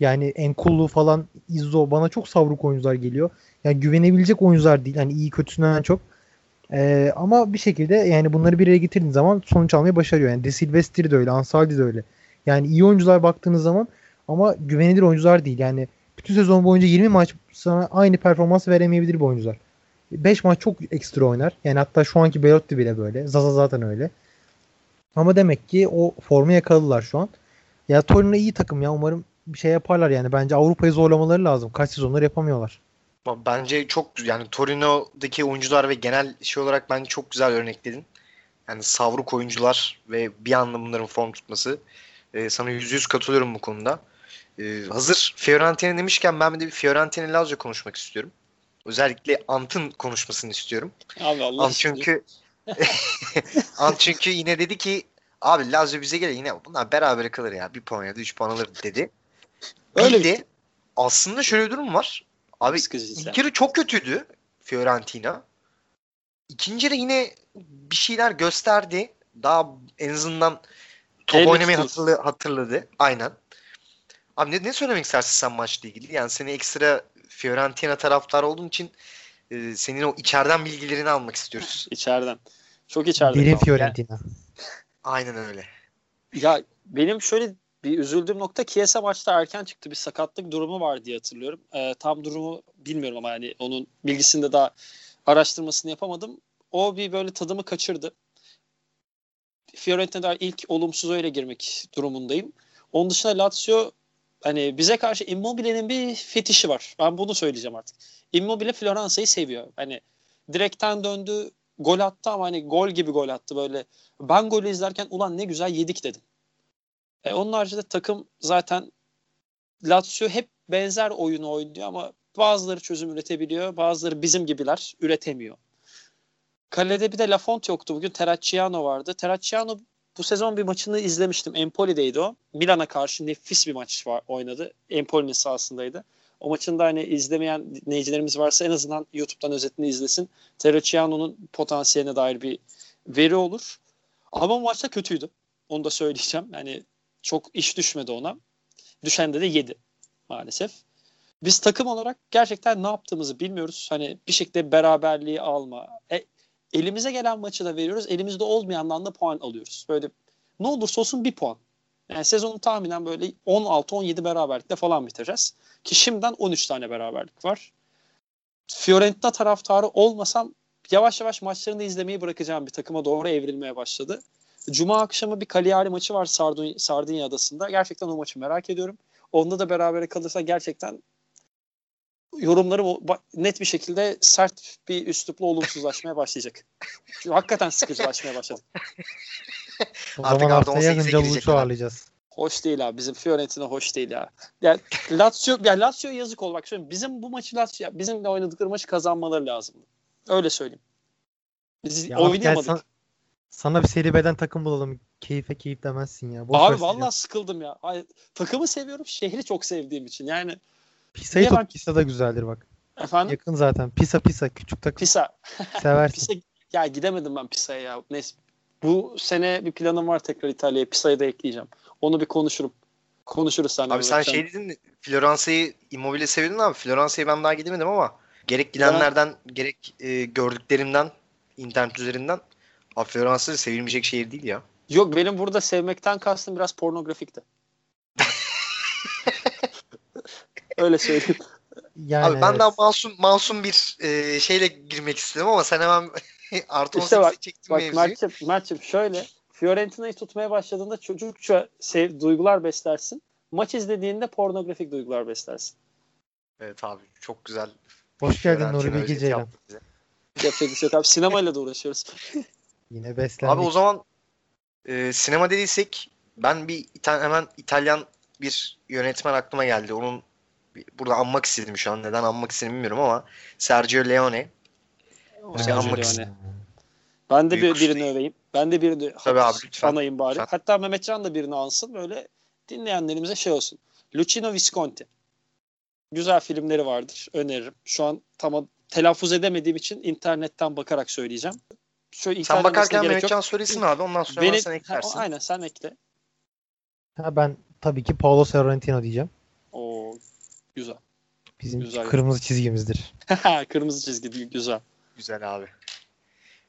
yani Enkullu falan Izzo bana çok savruk oyuncular geliyor. Yani güvenebilecek oyuncular değil. Hani iyi kötüsünden çok. Ee, ama bir şekilde yani bunları bir araya getirdiğin zaman sonuç almayı başarıyor. Yani De Silvestri de öyle, Ansaldi de öyle. Yani iyi oyuncular baktığınız zaman ama güvenilir oyuncular değil. Yani bütün sezon boyunca 20 maç sana aynı performans veremeyebilir bu oyuncular. 5 maç çok ekstra oynar. Yani hatta şu anki Belotti bile böyle. Zaza zaten öyle. Ama demek ki o formu yakaladılar şu an. Ya Torino iyi takım ya. Umarım bir şey yaparlar yani. Bence Avrupa'yı zorlamaları lazım. Kaç sezonlar yapamıyorlar. Bence çok yani Torino'daki oyuncular ve genel şey olarak bence çok güzel örnekledin. Yani savruk oyuncular ve bir anda bunların form tutması. Ee, sana yüz yüz katılıyorum bu konuda. Ee, hazır Fiorentina demişken ben de bir Fiorentina Lazio konuşmak istiyorum. Özellikle Ant'ın konuşmasını istiyorum. Abi Allah Ant çünkü *laughs* Ant çünkü yine dedi ki abi Lazio bize gelir yine bunlar beraber kalır ya. Bir puan ya da üç puan alır dedi. Öyle de aslında şöyle bir durum var. Abi ilk yarı çok kötüydü Fiorentina. İkinci yarı yine bir şeyler gösterdi. Daha en azından top Elle oynamayı hatırlı, hatırladı. Aynen. Abi ne, ne söylemek istersin sen maçla ilgili? Yani seni ekstra Fiorentina taraftarı olduğun için e, senin o içeriden bilgilerini almak istiyoruz. *laughs* İçeriden. Çok içeriden. Derin. Fiorentina. Aynen öyle. Ya benim şöyle bir üzüldüğüm nokta Kiesa maçta erken çıktı. Bir sakatlık durumu var diye hatırlıyorum. Ee, tam durumu bilmiyorum ama yani onun bilgisinde daha araştırmasını yapamadım. O bir böyle tadımı kaçırdı. Fiorentina'da ilk olumsuz öyle girmek durumundayım. Onun dışında Lazio hani bize karşı Immobile'nin bir fetişi var. Ben bunu söyleyeceğim artık. Immobile Floransa'yı seviyor. Hani direkten döndü, gol attı ama hani gol gibi gol attı böyle. Ben golü izlerken ulan ne güzel yedik dedim. E, onun haricinde takım zaten Lazio hep benzer oyunu oynuyor ama bazıları çözüm üretebiliyor. Bazıları bizim gibiler üretemiyor. Kalede bir de Lafont yoktu. Bugün Terracciano vardı. Terracciano bu sezon bir maçını izlemiştim. Empoli'deydi o. Milan'a karşı nefis bir maç var, oynadı. Empoli'nin sahasındaydı. O maçın da hani izlemeyen dinleyicilerimiz varsa en azından YouTube'dan özetini izlesin. Terracciano'nun potansiyeline dair bir veri olur. Ama bu maçta kötüydü. Onu da söyleyeceğim. Yani çok iş düşmedi ona. Düşende de yedi maalesef. Biz takım olarak gerçekten ne yaptığımızı bilmiyoruz. Hani bir şekilde beraberliği alma. E, elimize gelen maçı da veriyoruz. Elimizde olmayandan da puan alıyoruz. Böyle ne olursa olsun bir puan. Yani sezonu tahminen böyle 16-17 beraberlikle falan bitireceğiz. Ki şimdiden 13 tane beraberlik var. Fiorentina taraftarı olmasam yavaş yavaş maçlarını izlemeyi bırakacağım bir takıma doğru evrilmeye başladı. Cuma akşamı bir Cagliari maçı var Sardunya, Sardunya Adası'nda. Gerçekten o maçı merak ediyorum. Onda da berabere kalırsa gerçekten yorumlarım net bir şekilde sert bir üslupla olumsuzlaşmaya başlayacak. Çünkü hakikaten sıkıcılaşmaya başladı. O Artık zaman haftaya 18'e Hıncal girecek Uluç'u herhalde. ağırlayacağız. Hoş değil abi. Bizim Fiorentina hoş değil ya. Yani Lazio, ya Lazio yazık ol. Bak söyleyeyim. Bizim bu maçı Lazio, bizimle oynadıkları maçı kazanmaları lazımdı. Öyle söyleyeyim. Biz Ya gel oynayamadık. sana, sana bir seri beden takım bulalım. Keyfe keyif demezsin ya. Boş Abi vallahi sıkıldım ya. Ay, takımı seviyorum. Şehri çok sevdiğim için. Yani Pisa'yı Niye ben- tut. Pisa da güzeldir bak. efendim Yakın zaten. Pisa Pisa. Küçük takım. Pisa. *laughs* Seversin. Pisa ya gidemedim ben Pisa'ya ya. Neyse. Bu sene bir planım var tekrar İtalya'ya. Pisa'yı da ekleyeceğim. Onu bir konuşurum. Konuşuruz seninle. Abi sen şey dedin Floransa'yı Immobile seviyordun abi. Floransa'yı ben daha gidemedim ama gerek gidenlerden gerek e, gördüklerimden internet üzerinden abi Floransa sevilmeyecek şehir değil ya. Yok benim burada sevmekten kastım biraz pornografikti. *laughs* Öyle söyleyeyim. Yani abi ben evet. daha masum masum bir e, şeyle girmek istedim ama sen hemen *laughs* artı İşte 18'e bak- çektin Bak mevzuyu. Mert'ciğim, Mert'ciğim şöyle Fiorentina'yı tutmaya başladığında çocukça sev, duygular beslersin. Maç izlediğinde pornografik duygular beslersin. Evet abi çok güzel. Hoş geldin Nuri Bilge Ceylan. Yapacak bir şey yok abi. Sinemayla da uğraşıyoruz. *laughs* Yine beslendik. Abi o zaman e, sinema dediysek ben bir hemen İtalyan bir yönetmen aklıma geldi. Onun bir- burada anmak istedim şu an. Neden anmak istedim bilmiyorum ama Sergio Leone. Sergio anmak Leone. istedim. Ben de bir, Büyük birini usta. öveyim. Ben de birini Tabii abi, lütfen. anayım bari. Lütfen. Hatta Mehmetcan da birini ansın. Böyle dinleyenlerimize şey olsun. Lucino Visconti. Güzel filmleri vardır. Öneririm. Şu an tam telaffuz edemediğim için internetten bakarak söyleyeceğim. Şöyle Sen bakarken. Mehmetcan söylesin abi. Ondan sonra Venet- sen Ha, eklersin. aynen sen ekle. Ha, ben tabii ki Paulo Sorrentino diyeceğim. O güzel. Bizim Güzel. kırmızı çizgimizdir. *laughs* Kırmızı çizgi güzel. Güzel abi.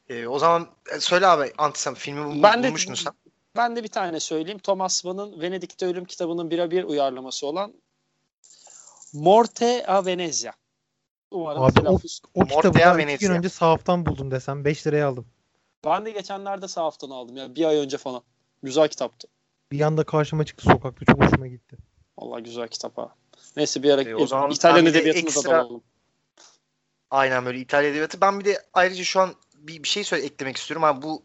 Ee, o zaman e, söyle abi Antisem filmi bul- Ben de bulmuştun sen. ben de bir tane söyleyeyim. Thomas Mann'ın Venedik'te Ölüm kitabının birebir uyarlaması olan Morte a Venezia. Umarım Abi o, o Mortea kitabı ben iki gün önce sahaftan buldum desem 5 liraya aldım. Ben de geçenlerde sahaftan aldım ya. Bir ay önce falan. Güzel kitaptı. Bir anda karşıma çıktı sokakta çok hoşuma gitti. Vallahi güzel kitap ha. Neyse bir ara E, o zaman İtalyan de edebiyatına da ekstra- dalalım. Aynen böyle İtalya Edebiyatı. Ben bir de ayrıca şu an bir, bir şey söyle eklemek istiyorum. Abi bu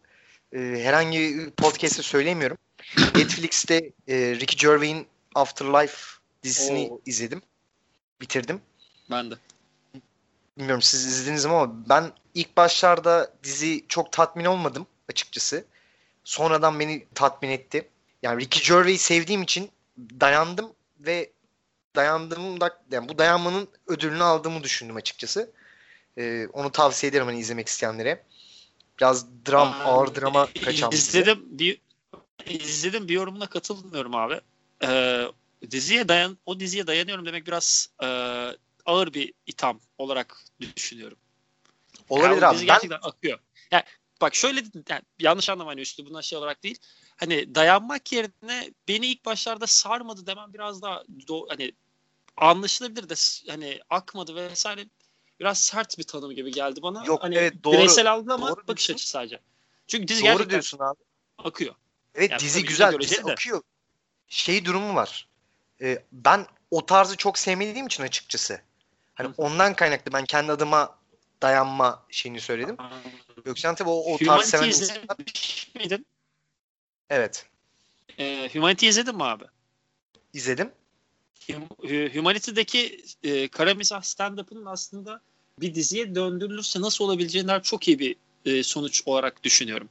e, herhangi bir podcast'te söylemiyorum. *laughs* Netflix'te e, Ricky Gervais'in Afterlife dizisini Oo. izledim. Bitirdim. Ben de. Bilmiyorum siz izlediniz mi ama ben ilk başlarda dizi çok tatmin olmadım açıkçası. Sonradan beni tatmin etti. Yani Ricky Gervais'i sevdiğim için dayandım ve dayandığımda yani bu dayanmanın ödülünü aldığımı düşündüm açıkçası. Ee, onu tavsiye ederim hani izlemek isteyenlere. Biraz dram, Aa, ağır drama kaçan. İzledim bir izledim bir yorumuna katılmıyorum abi. Ee, diziye dayan o diziye dayanıyorum demek biraz e, ağır bir itham olarak düşünüyorum. Olabilir Yani abi. Ben gerçekten akıyor. Yani bak şöyle yani yanlış anlama hani üslubuna şey olarak değil. Hani dayanmak yerine beni ilk başlarda sarmadı demem biraz daha do- hani anlaşılabilir de hani akmadı vesaire biraz sert bir tanım gibi geldi bana. Yok, hani evet, doğru. bireysel algı ama Doğru bakış açısı sadece. Çünkü dizi doğru gerçekten diyorsun abi. akıyor. Evet Ya dizi güzel, dizi değil de. akıyor. Şey durumu var. Ee, ben o tarzı çok sevmediğim için açıkçası. Hani ondan kaynaklı ben kendi adıma dayanma şeyini söyledim. Yoksa tabii o, o tarz seven insanlar. izlemiş miydin? Evet. Ee, Humanity izledin mi abi? izledim. Hum- Hu- Humanity'deki e, kara mizah stand-up'ının aslında bir diziye döndürülürse nasıl olabileceğinden çok iyi bir e, sonuç olarak düşünüyorum.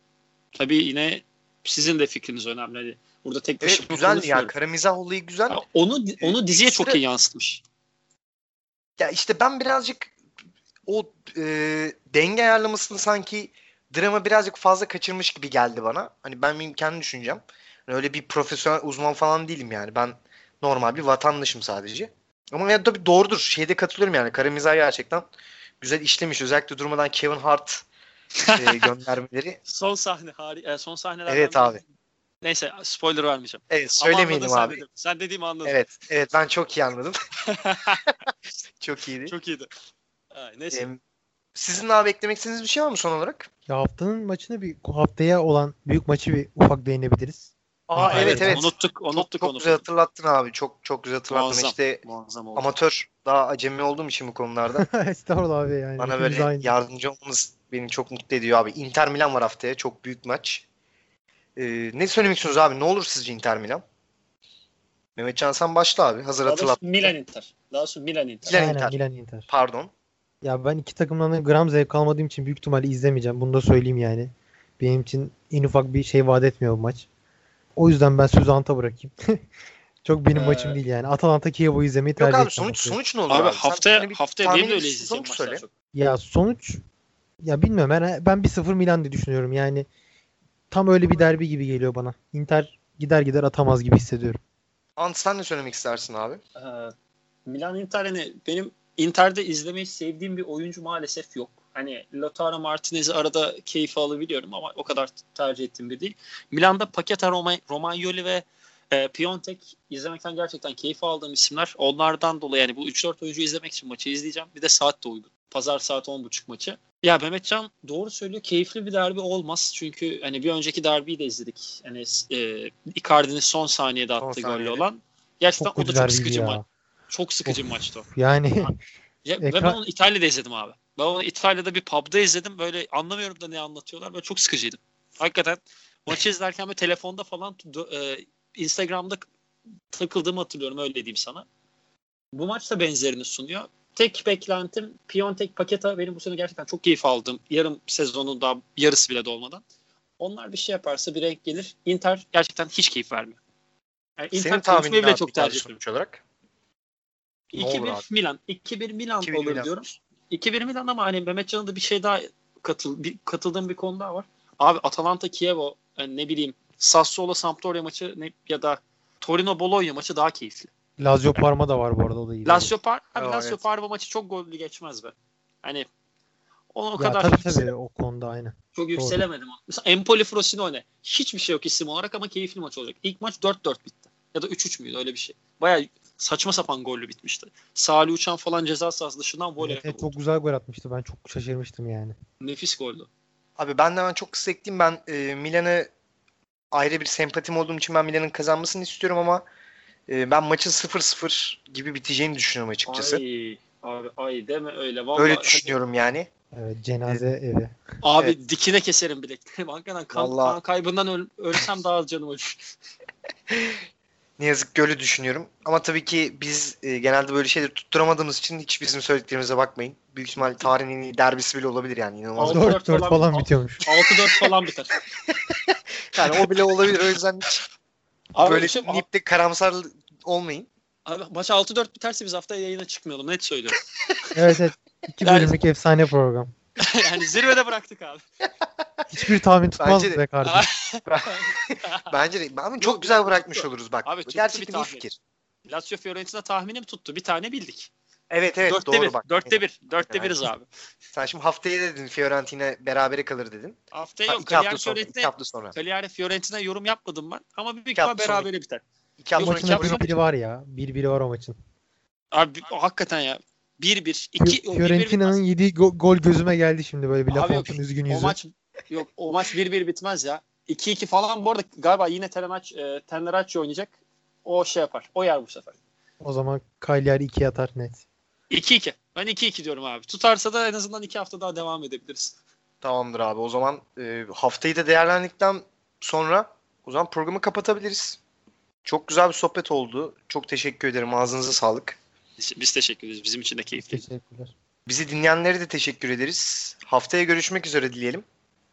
Tabii yine sizin de fikriniz önemli. Hani burada tek Evet güzel yani konuşmuyorum. kara mizah olayı güzel. Ya onu onu diziye çok iyi yansıtmış. Ya işte ben birazcık o e, denge ayarlamasını sanki drama birazcık fazla kaçırmış gibi geldi bana. Hani ben benim kendi düşüncem. Hani öyle bir profesyonel uzman falan değilim yani. Ben normal bir vatandaşım sadece. Ama ya tabii doğrudur. Şeyde katılıyorum yani. Kara mizah gerçekten güzel işlemiş. Özellikle durmadan Kevin Hart e, *laughs* göndermeleri. Son sahne hari e, son sahnelerden Evet abi. Neyse spoiler vermeyeceğim. Evet söylemeyelim anladın sen abi. dedim. Sen dediğimi anladın. Evet. Evet ben çok iyi anladım. *laughs* çok iyiydi. Çok iyiydi. Ha, neyse. Em, sizin abi eklemek istediğiniz bir şey var mı son olarak? Ya haftanın maçını bir haftaya olan büyük maçı bir ufak değinebiliriz. Aa Evet, evet evet. Unuttuk, Çok, unuttuk çok onu. güzel hatırlattın abi. Çok çok güzel hatırlattın. Muazzam. İşte Muazzam oldu. amatör daha acemi olduğum için bu konularda *laughs* Estağfurullah abi yani. bana böyle aynı. yardımcı olmanız beni çok mutlu ediyor abi. Inter Milan var haftaya. Çok büyük maç. Ee, ne söylemek istiyorsunuz abi? Ne olur sizce Inter Milan? Mehmetcan sen başla abi. Hazır hatırlat. Milan Inter. Daha doğrusu Milan Inter. Milan Aynen Inter. Milan Inter. Pardon. Ya ben iki takımdan da gram zevk almadığım için büyük ihtimalle izlemeyeceğim. Bunu da söyleyeyim yani. Benim için en ufak bir şey vaat etmiyor bu maç. O yüzden ben sözü Anta bırakayım. *laughs* Çok benim Ee, maçım değil yani. Atalanta Kievo izlemeyi Yok tercih abi etmem. sonuç sonuç ne olur Abi, abi? Haftaya hani haftaya benim de öyle izleyeceğim maçlar söyle. çok. Ya sonuç ya bilmiyorum ben, ben bir 0 Milan diye düşünüyorum. Yani tam öyle bir derbi gibi geliyor bana. Inter gider gider atamaz gibi hissediyorum. Ant sen ne söylemek istersin abi? Ee, Milan Inter hani benim Inter'de izlemeyi sevdiğim bir oyuncu maalesef yok. Hani Lautaro Martinez'i arada keyif alabiliyorum ama o kadar tercih ettiğim bir değil. Milan'da Paqueta, Roma, Romagnoli ve e, Piontek izlemekten gerçekten keyif aldığım isimler. Onlardan dolayı yani bu 3-4 oyuncuyu izlemek için maçı izleyeceğim. Bir de saat de uygun. Pazar saat 10.30 maçı. Ya Mehmetcan doğru söylüyor. Keyifli bir derbi olmaz. Çünkü hani bir önceki derbiyi de izledik. Hani e, Icardi'nin son saniyede attığı golle olan. Gerçekten Çok o da çok sıkıcı ya. maç. Çok sıkıcı Of. maçtı o. Yani *laughs* Ya, ve *laughs* ben onu İtalya'da izledim abi. Ben onu İtalya'da bir pub'da izledim. Böyle anlamıyorum da ne anlatıyorlar. Böyle çok sıkıcıydım. Hakikaten maçı izlerken böyle telefonda falan e, Instagram'da takıldığımı hatırlıyorum öyle diyeyim sana. Bu maç da benzerini sunuyor. Tek beklentim Piontek Paketa benim bu sene gerçekten çok keyif aldım. Yarım sezonun daha yarısı bile dolmadan. Onlar bir şey yaparsa bir renk gelir. Inter gerçekten hiç keyif vermiyor. Yani Senin Inter tahminin bile çok tercih ediyorum. olarak. Ne olur 2-1 abi? Milan. 2-1 Milan 2-1 olur Milan. diyorum. 2-1 Milan ama hani Mehmetcan'ın da bir şey daha katıl bir katıldığım bir konu daha var. Abi Atalanta Kievo yani ne bileyim Sassuolo Sampdoria maçı ne, ya da Torino Bologna maçı daha keyifli. Lazio Parma da var bu arada o da iyi. Lazio Par abi Evet, Lazio evet. Parma maçı çok gollü geçmez be. Hani onu o ya, kadar tabii tabii o konuda aynı. çok yükselemedim. Mesela Empoli Frosinone hiçbir şey yok isim olarak ama keyifli maç olacak. İlk maç 4-4 bitti. Ya da 3-3 müydü öyle bir şey. Baya saçma sapan gollü bitmişti. Salih Uçan falan ceza sahası dışından voley. Evet, evet, çok güzel gol atmıştı. Ben çok şaşırmıştım yani. Nefis goldü. Abi ben de hemen çok kısa ekleyeyim. Ben e, Milan'ı ayrı bir sempatim olduğum için ben Milan'ın kazanmasını istiyorum ama e, ben maçın 0-0 gibi biteceğini düşünüyorum açıkçası. Ay abi ay deme öyle. Vallahi, Öyle düşünüyorum yani. Evet cenaze evi. Abi Evet. dikine keserim bileklerimi. *laughs* Hakikaten kan, Vallahi- kan kaybından öl- ölsem daha az canım ölür. *laughs* Ne yazık ki öyle düşünüyorum. Ama tabii ki biz e, genelde böyle şeyleri tutturamadığımız için hiç bizim söylediklerimize bakmayın. Büyük ihtimal tarihin en iyi derbisi bile olabilir yani. İnanılmaz. Altı- 4-4 falan- falan bitiyormuş. 6-4 falan biter. *laughs* Yani o bile olabilir. O yüzden hiç Abi, böyle şey- de karamsar olmayın. abi, maç 6-4 biterse biz haftaya yayına çıkmayalım. Net söylüyorum. *laughs* Evet evet. İki Yani- bölümlük efsane program. *laughs* yani zirvede bıraktık abi. Hiçbir tahmin tutmaz Bence de. be kardeşim. *laughs* Bence de. Ama çok güzel bırakmış oluruz bak. Abi Gerçekten iyi fikir. Lazio Fiorentina tahminim tuttu. Bir tane bildik. Evet evet Dörtte doğru bir. bak. Dörtte bir. Dörtte biriz abi. Sen şimdi haftaya dedin Fiorentina berabere kalır dedin. Haftaya Ha, yok. iki hafta sonra. iki hafta sonra. Cagliari Fiorentina yorum yapmadım ben. Ama İki ihtimal berabere biter. İki hafta sonra Maçın bir biri var ya. Bir biri var o maçın. Abi o hakikaten ya. 1-1. 2 Fi- Fiorentina'nın yediği go- gol gözüme geldi şimdi böyle bir laf yok, olsun üzgün O yüzü. maç yok o maç 1-1 bitmez ya. 2-2 falan bu arada galiba yine Telemaç e, Tenleracci oynayacak. O şey yapar. O yer bu sefer. O zaman Cagliari 2 atar net. 2-2. Ben 2-2 diyorum abi. Tutarsa da en azından 2 hafta daha devam edebiliriz. Tamamdır abi. O zaman e, haftayı da değerlendikten sonra o zaman programı kapatabiliriz. Çok güzel bir sohbet oldu. Çok teşekkür ederim. Ağzınıza sağlık. Biz, teşekkür ederiz. Bizim için de keyifli. Teşekkürler. Bizi dinleyenlere de teşekkür ederiz. Haftaya görüşmek üzere dileyelim.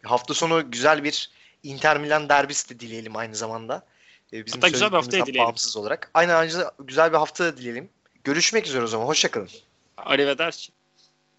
Hafta sonu güzel bir Inter Milan derbisi de dileyelim aynı zamanda. Ee, Bizim Hatta güzel bir haftaya dileyelim. Bağımsız olarak. Aynı güzel bir hafta dileyelim. Görüşmek üzere o zaman. Hoşçakalın. Arrivederci.